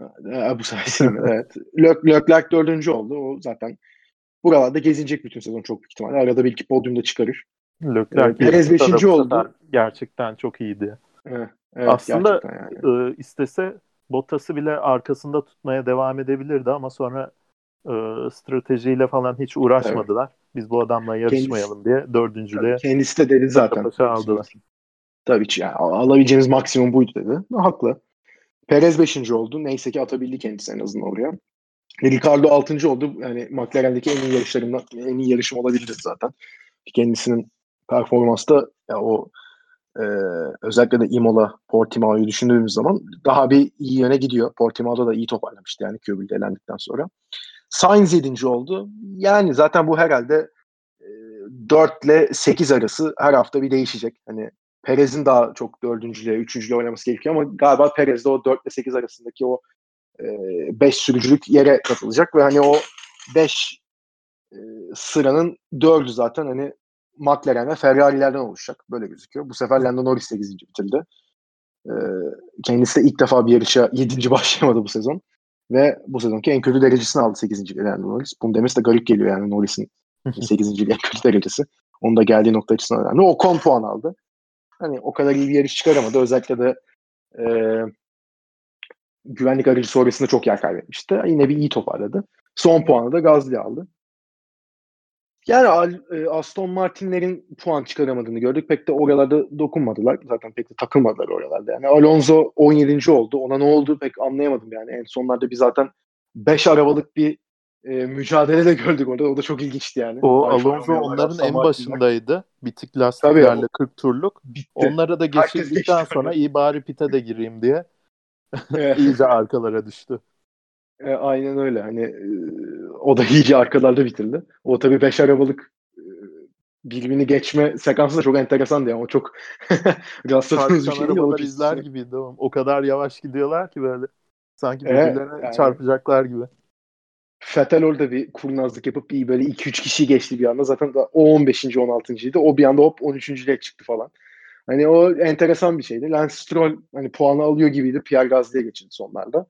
E, bu sayesinde evet. Lök, Leclerc dördüncü oldu. O zaten buralarda gezinecek bütün sezon çok büyük ihtimalle. Arada bir iki podyumda çıkarır. Leclerc Perez beşinci oldu. Gerçekten çok iyiydi. Evet, evet, Aslında yani. e, istese Bottas'ı bile arkasında tutmaya devam edebilirdi ama sonra e, stratejiyle falan hiç uğraşmadılar. Evet. Biz bu adamla yarışmayalım kendisi, diye dördüncülüğe kendisi de dedi zaten. aldılar. Tabii ki yani alabileceğiniz maksimum buydu dedi. Haklı. Perez 5. oldu. Neyse ki atabildi kendisi en azından oraya. Ricardo 6. oldu. Yani McLaren'deki en iyi yarışlarından en iyi yarışım olabilirdi zaten. Kendisinin performansı da ya o e, özellikle de Imola, Portimao'yu düşündüğümüz zaman daha bir iyi yöne gidiyor. Portimao'da da iyi toparlamıştı yani Köbül'de elendikten sonra. Sainz 7. oldu. Yani zaten bu herhalde e, 4 ile 8 arası her hafta bir değişecek. Hani Perez'in daha çok dördüncülüğe, üçüncülüğe oynaması gerekiyor ama galiba Perez de o 4 ile 8 arasındaki o 5 e, sürücülük yere katılacak ve hani o 5 e, sıranın 4'ü zaten hani McLaren ve Ferrari'lerden oluşacak. Böyle gözüküyor. Bu sefer Lando Norris 8. bitirdi. E, kendisi de ilk defa bir yarışa 7. [LAUGHS] başlayamadı bu sezon. Ve bu sezonki en kötü derecesini aldı 8. Lando Norris. Bunu demesi de garip geliyor yani Norris'in 8. en kötü derecesi. Onun da geldiği nokta açısından önemli. O kon puan aldı. Hani o kadar iyi bir yarış çıkaramadı. Özellikle de e, güvenlik aracı sonrasında çok yer kaybetmişti. Yine bir iyi toparladı. Son puanı da Gazli aldı. Yani e, Aston Martin'lerin puan çıkaramadığını gördük. Pek de oralarda dokunmadılar. Zaten pek de takılmadılar oralarda. Yani Alonso 17. oldu. Ona ne oldu pek anlayamadım yani. En sonlarda bir zaten 5 arabalık bir e, mücadele de gördük orada. O da çok ilginçti yani. O Alfa Alonso onların en başındaydı. Bitik lastiklerle Tabii, 40 turluk. Bitti. Onlara da geçirdikten sonra iyi bari pite de gireyim diye [LAUGHS] iyice arkalara düştü. E, aynen öyle. Hani e, o da iyice arkalarda bitirdi. O tabii beş arabalık e, birbirini geçme sekansı da çok enteresan diye ama çok [LAUGHS] rastladığımız bir şey değil. Arabalar izler gibiydi. O kadar yavaş gidiyorlar ki böyle. Sanki birbirlerine evet, yani. çarpacaklar gibi. Fetel orada bir kurnazlık yapıp iyi böyle 2-3 kişi geçti bir anda. Zaten o 15. 16.ydi. O bir anda hop 13.lüğe çıktı falan. Hani o enteresan bir şeydi. Lance Stroll hani puanı alıyor gibiydi. Pierre Gasly'e geçildi sonlarda.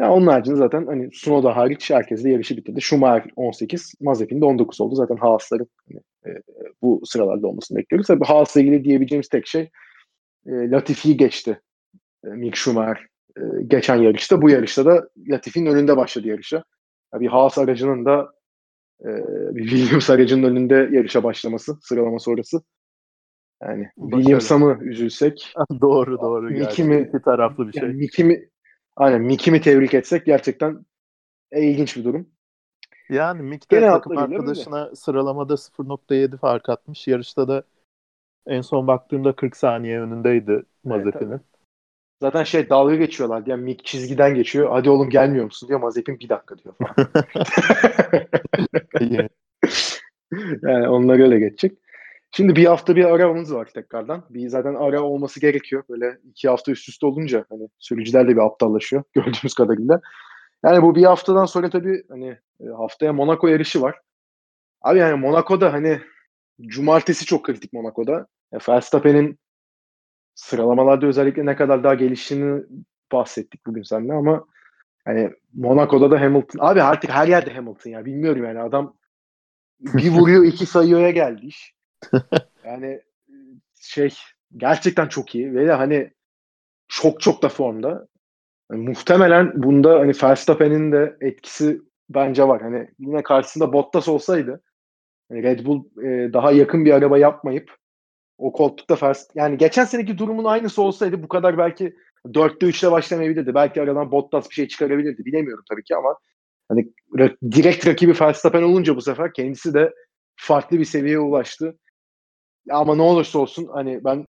Yani onun haricinde zaten hani Sunoda hariç herkes de yarışı bitirdi. Schumacher 18, Mazepin de 19 oldu. Zaten Haas'ların hani, e, bu sıralarda olmasını bekliyoruz. Tabii Haas'la ilgili diyebileceğimiz tek şey e, Latifi'yi geçti. E, Mick Schumacher e, geçen yarışta. Bu yarışta da Latifi'nin önünde başladı yarışa. Yani bir Haas aracının da e, bir Williams aracının önünde yarışa başlaması sıralama sonrası. Yani Williams'a mı üzülsek? [LAUGHS] doğru doğru. Mickey mi, İki taraflı bir şey. Yani Mickey mi, aynen Mickey mi tebrik etsek gerçekten e, ilginç bir durum. Yani Mick de takım arkadaşına sıralamada 0.7 fark atmış. Yarışta da en son baktığımda 40 saniye önündeydi Mazepin'in. Evet, Zaten şey dalga geçiyorlar. Yani Mick çizgiden geçiyor. Hadi oğlum gelmiyor musun diyor. Mazepin bir dakika diyor falan. [LAUGHS] [LAUGHS] yani onlar öyle geçecek. Şimdi bir hafta bir aramamız var tekrardan. Bir zaten ara olması gerekiyor. Böyle iki hafta üst üste olunca hani sürücüler de bir aptallaşıyor [LAUGHS] gördüğümüz kadarıyla. Yani bu bir haftadan sonra tabii hani e, haftaya Monaco yarışı var. Abi yani Monaco'da hani cumartesi çok kritik Monaco'da. Ya Verstappen'in sıralamalarda özellikle ne kadar daha geliştiğini bahsettik bugün seninle ama hani Monaco'da da Hamilton. Abi artık her yerde Hamilton ya. Bilmiyorum yani adam [LAUGHS] bir vuruyor iki sayıya geldi iş. [LAUGHS] yani şey gerçekten çok iyi ve de hani çok çok da formda. Yani muhtemelen bunda hani Verstappen'in de etkisi bence var. Hani yine karşısında Bottas olsaydı hani Red Bull e, daha yakın bir araba yapmayıp o koltukta First yani geçen seneki durumun aynısı olsaydı bu kadar belki 4'te 3'te başlamayabilirdi. Belki aradan Bottas bir şey çıkarabilirdi. Bilemiyorum tabii ki ama hani direkt rakibi Verstappen olunca bu sefer kendisi de farklı bir seviyeye ulaştı. Ama ne olursa olsun hani ben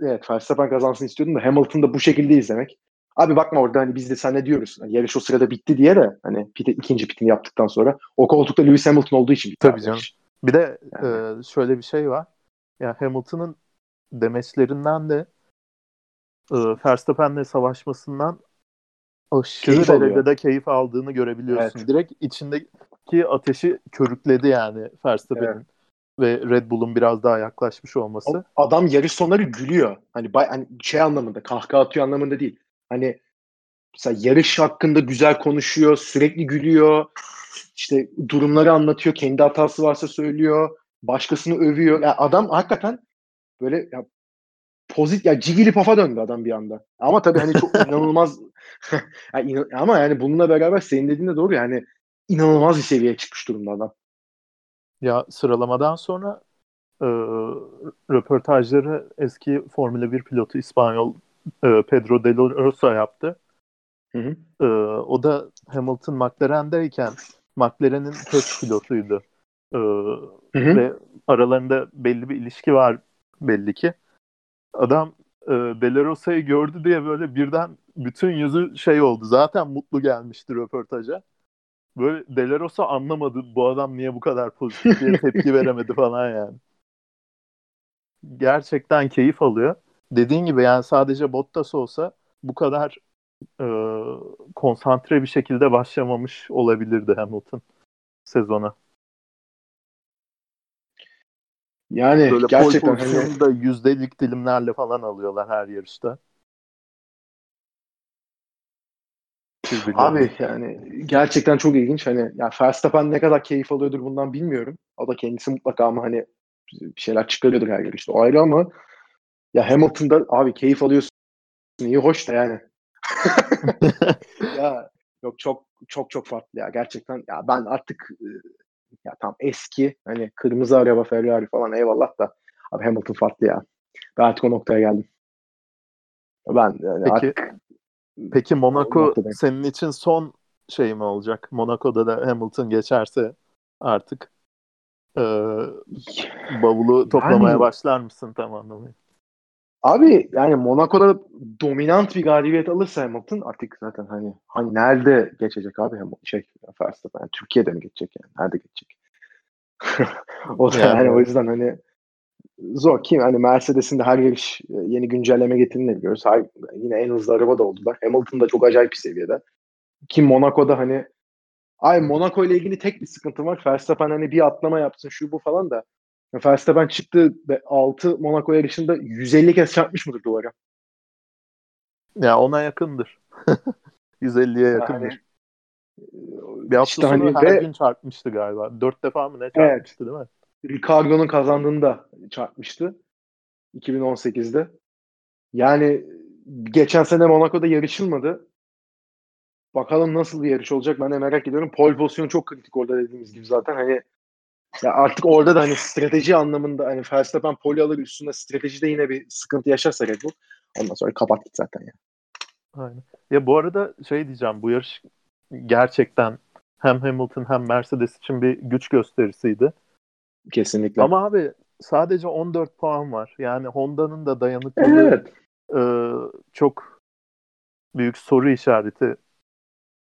evet Verstappen kazansın istiyordum da Hamilton da bu şekilde izlemek. Abi bakma orada hani biz de sen ne diyoruz? Hani yarış o sırada bitti diye de hani pit, ikinci pitini yaptıktan sonra o koltukta Lewis Hamilton olduğu için bitti. Tabii canım. Bir de yani. e, şöyle bir şey var. Ya Hamilton'ın demeçlerinden de e, Verstappen'le savaşmasından aşırı keyif derecede keyif aldığını görebiliyorsun. Evet. Direkt içindeki ateşi körükledi yani Verstappen'in. Evet. Ve Red Bull'un biraz daha yaklaşmış olması. Adam yarış sonları gülüyor. Hani, bay, hani şey anlamında, kahkaha atıyor anlamında değil. Hani mesela yarış hakkında güzel konuşuyor, sürekli gülüyor. İşte durumları anlatıyor, kendi hatası varsa söylüyor, başkasını övüyor. Yani adam hakikaten böyle ya, pozit ya Jigglypuff'a döndü adam bir anda. Ama tabii hani çok [LAUGHS] inanılmaz [LAUGHS] yani ama yani bununla beraber senin dediğin de doğru yani inanılmaz bir seviyeye çıkmış durumda adam. Ya sıralamadan sonra e, röportajları eski Formula 1 pilotu İspanyol e, Pedro de Rosa yaptı. Hı hı. E, o da Hamilton McLaren'deyken McLaren'in test pilotuydu. E, hı hı. Ve aralarında belli bir ilişki var belli ki. Adam e, De La Rosa'yı gördü diye böyle birden bütün yüzü şey oldu. Zaten mutlu gelmişti röportaja. Böyle De La Rosa anlamadı bu adam niye bu kadar pozitif diye tepki [LAUGHS] veremedi falan yani. Gerçekten keyif alıyor. Dediğin gibi yani sadece Bottas olsa bu kadar e, konsantre bir şekilde başlamamış olabilirdi Hamilton sezona. Yani Böyle gerçekten hani... da yüzdelik dilimlerle falan alıyorlar her yarışta. Abi yani gerçekten çok ilginç. Hani ya Verstappen ne kadar keyif alıyordur bundan bilmiyorum. O da kendisi mutlaka ama hani bir şeyler çıkarıyordur her yarışta. O ayrı ama ya Hamilton'da abi keyif alıyorsun. İyi hoş da yani. [LAUGHS] ya yok çok çok çok farklı ya gerçekten. Ya ben artık ya tam eski hani kırmızı araba Ferrari falan eyvallah da abi Hamilton farklı ya. Ben artık o noktaya geldim. Ben yani peki, artık peki Monaco senin için son şey mi olacak? Monaco'da da Hamilton geçerse artık e, bavulu toplamaya yani, başlar mısın tam anlamıyla? Abi yani Monaco'da dominant bir galibiyet alırsa Hamilton artık zaten hani hani nerede geçecek abi şey Verstappen yani Türkiye'de mi geçecek yani nerede geçecek? [LAUGHS] o da yani, yani o yüzden hani zor ki hani Mercedes'in de her yarış e, yeni güncelleme getirdiğini biliyoruz. Her, yine en hızlı araba da oldular. Hamilton da çok acayip bir seviyede. Ki Monaco'da hani ay Monaco ile ilgili tek bir sıkıntı var. Verstappen hani bir atlama yapsın şu bu falan da Verstappen çıktı 6 Monaco yarışında 150 kez çarpmış mıdır duvara? Ya ona yakındır. [LAUGHS] 150'ye yakındır. Yani, bir hafta işte hani her ve, gün çarpmıştı galiba. Dört defa mı ne çarpmıştı evet, değil mi? Ricardo'nun kazandığında çarpmıştı. 2018'de. Yani geçen sene Monaco'da yarışılmadı. Bakalım nasıl bir yarış olacak ben de merak ediyorum. Pole pozisyonu çok kritik orada dediğimiz gibi zaten. Hani ya artık orada da hani strateji anlamında hani Verstappen poli alır üstünde stratejide yine bir sıkıntı yaşarsa Red Bull ondan sonra kapattık zaten ya. Aynen. Ya bu arada şey diyeceğim bu yarış gerçekten hem Hamilton hem Mercedes için bir güç gösterisiydi. Kesinlikle. Ama abi sadece 14 puan var. Yani Honda'nın da dayanıklılığı evet. e, çok büyük soru işareti.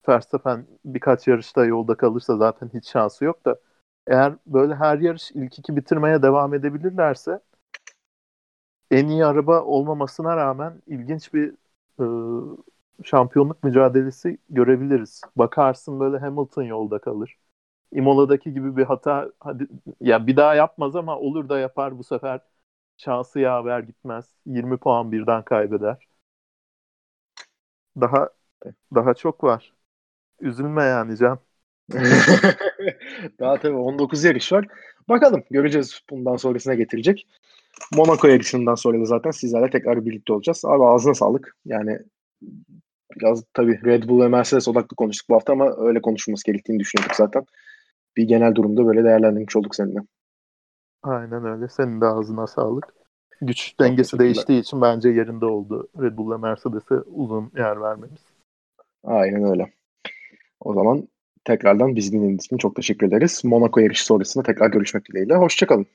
Verstappen birkaç yarışta yolda kalırsa zaten hiç şansı yok da eğer böyle her yarış ilk iki bitirmeye devam edebilirlerse en iyi araba olmamasına rağmen ilginç bir e, şampiyonluk mücadelesi görebiliriz. Bakarsın böyle Hamilton yolda kalır. Imola'daki gibi bir hata hadi ya bir daha yapmaz ama olur da yapar bu sefer şansı yaver gitmez. 20 puan birden kaybeder. Daha daha çok var. Üzülme yani Can. [LAUGHS] Daha tabii 19 yarış var. Bakalım göreceğiz bundan sonrasına getirecek. Monaco yarışından sonra da zaten sizlerle tekrar birlikte olacağız. Abi ağzına sağlık. Yani biraz tabii Red Bull ve Mercedes odaklı konuştuk bu hafta ama öyle konuşulması gerektiğini düşünüyorduk zaten. Bir genel durumda böyle değerlendirmiş olduk seninle. Aynen öyle. Senin de ağzına sağlık. Güç dengesi değiştiği için bence yerinde oldu Red Bull ve Mercedes'e uzun yer vermemiz. Aynen öyle. O zaman tekrardan biz dinlediğiniz için çok teşekkür ederiz. Monaco yarışı sonrasında tekrar görüşmek dileğiyle. Hoşçakalın.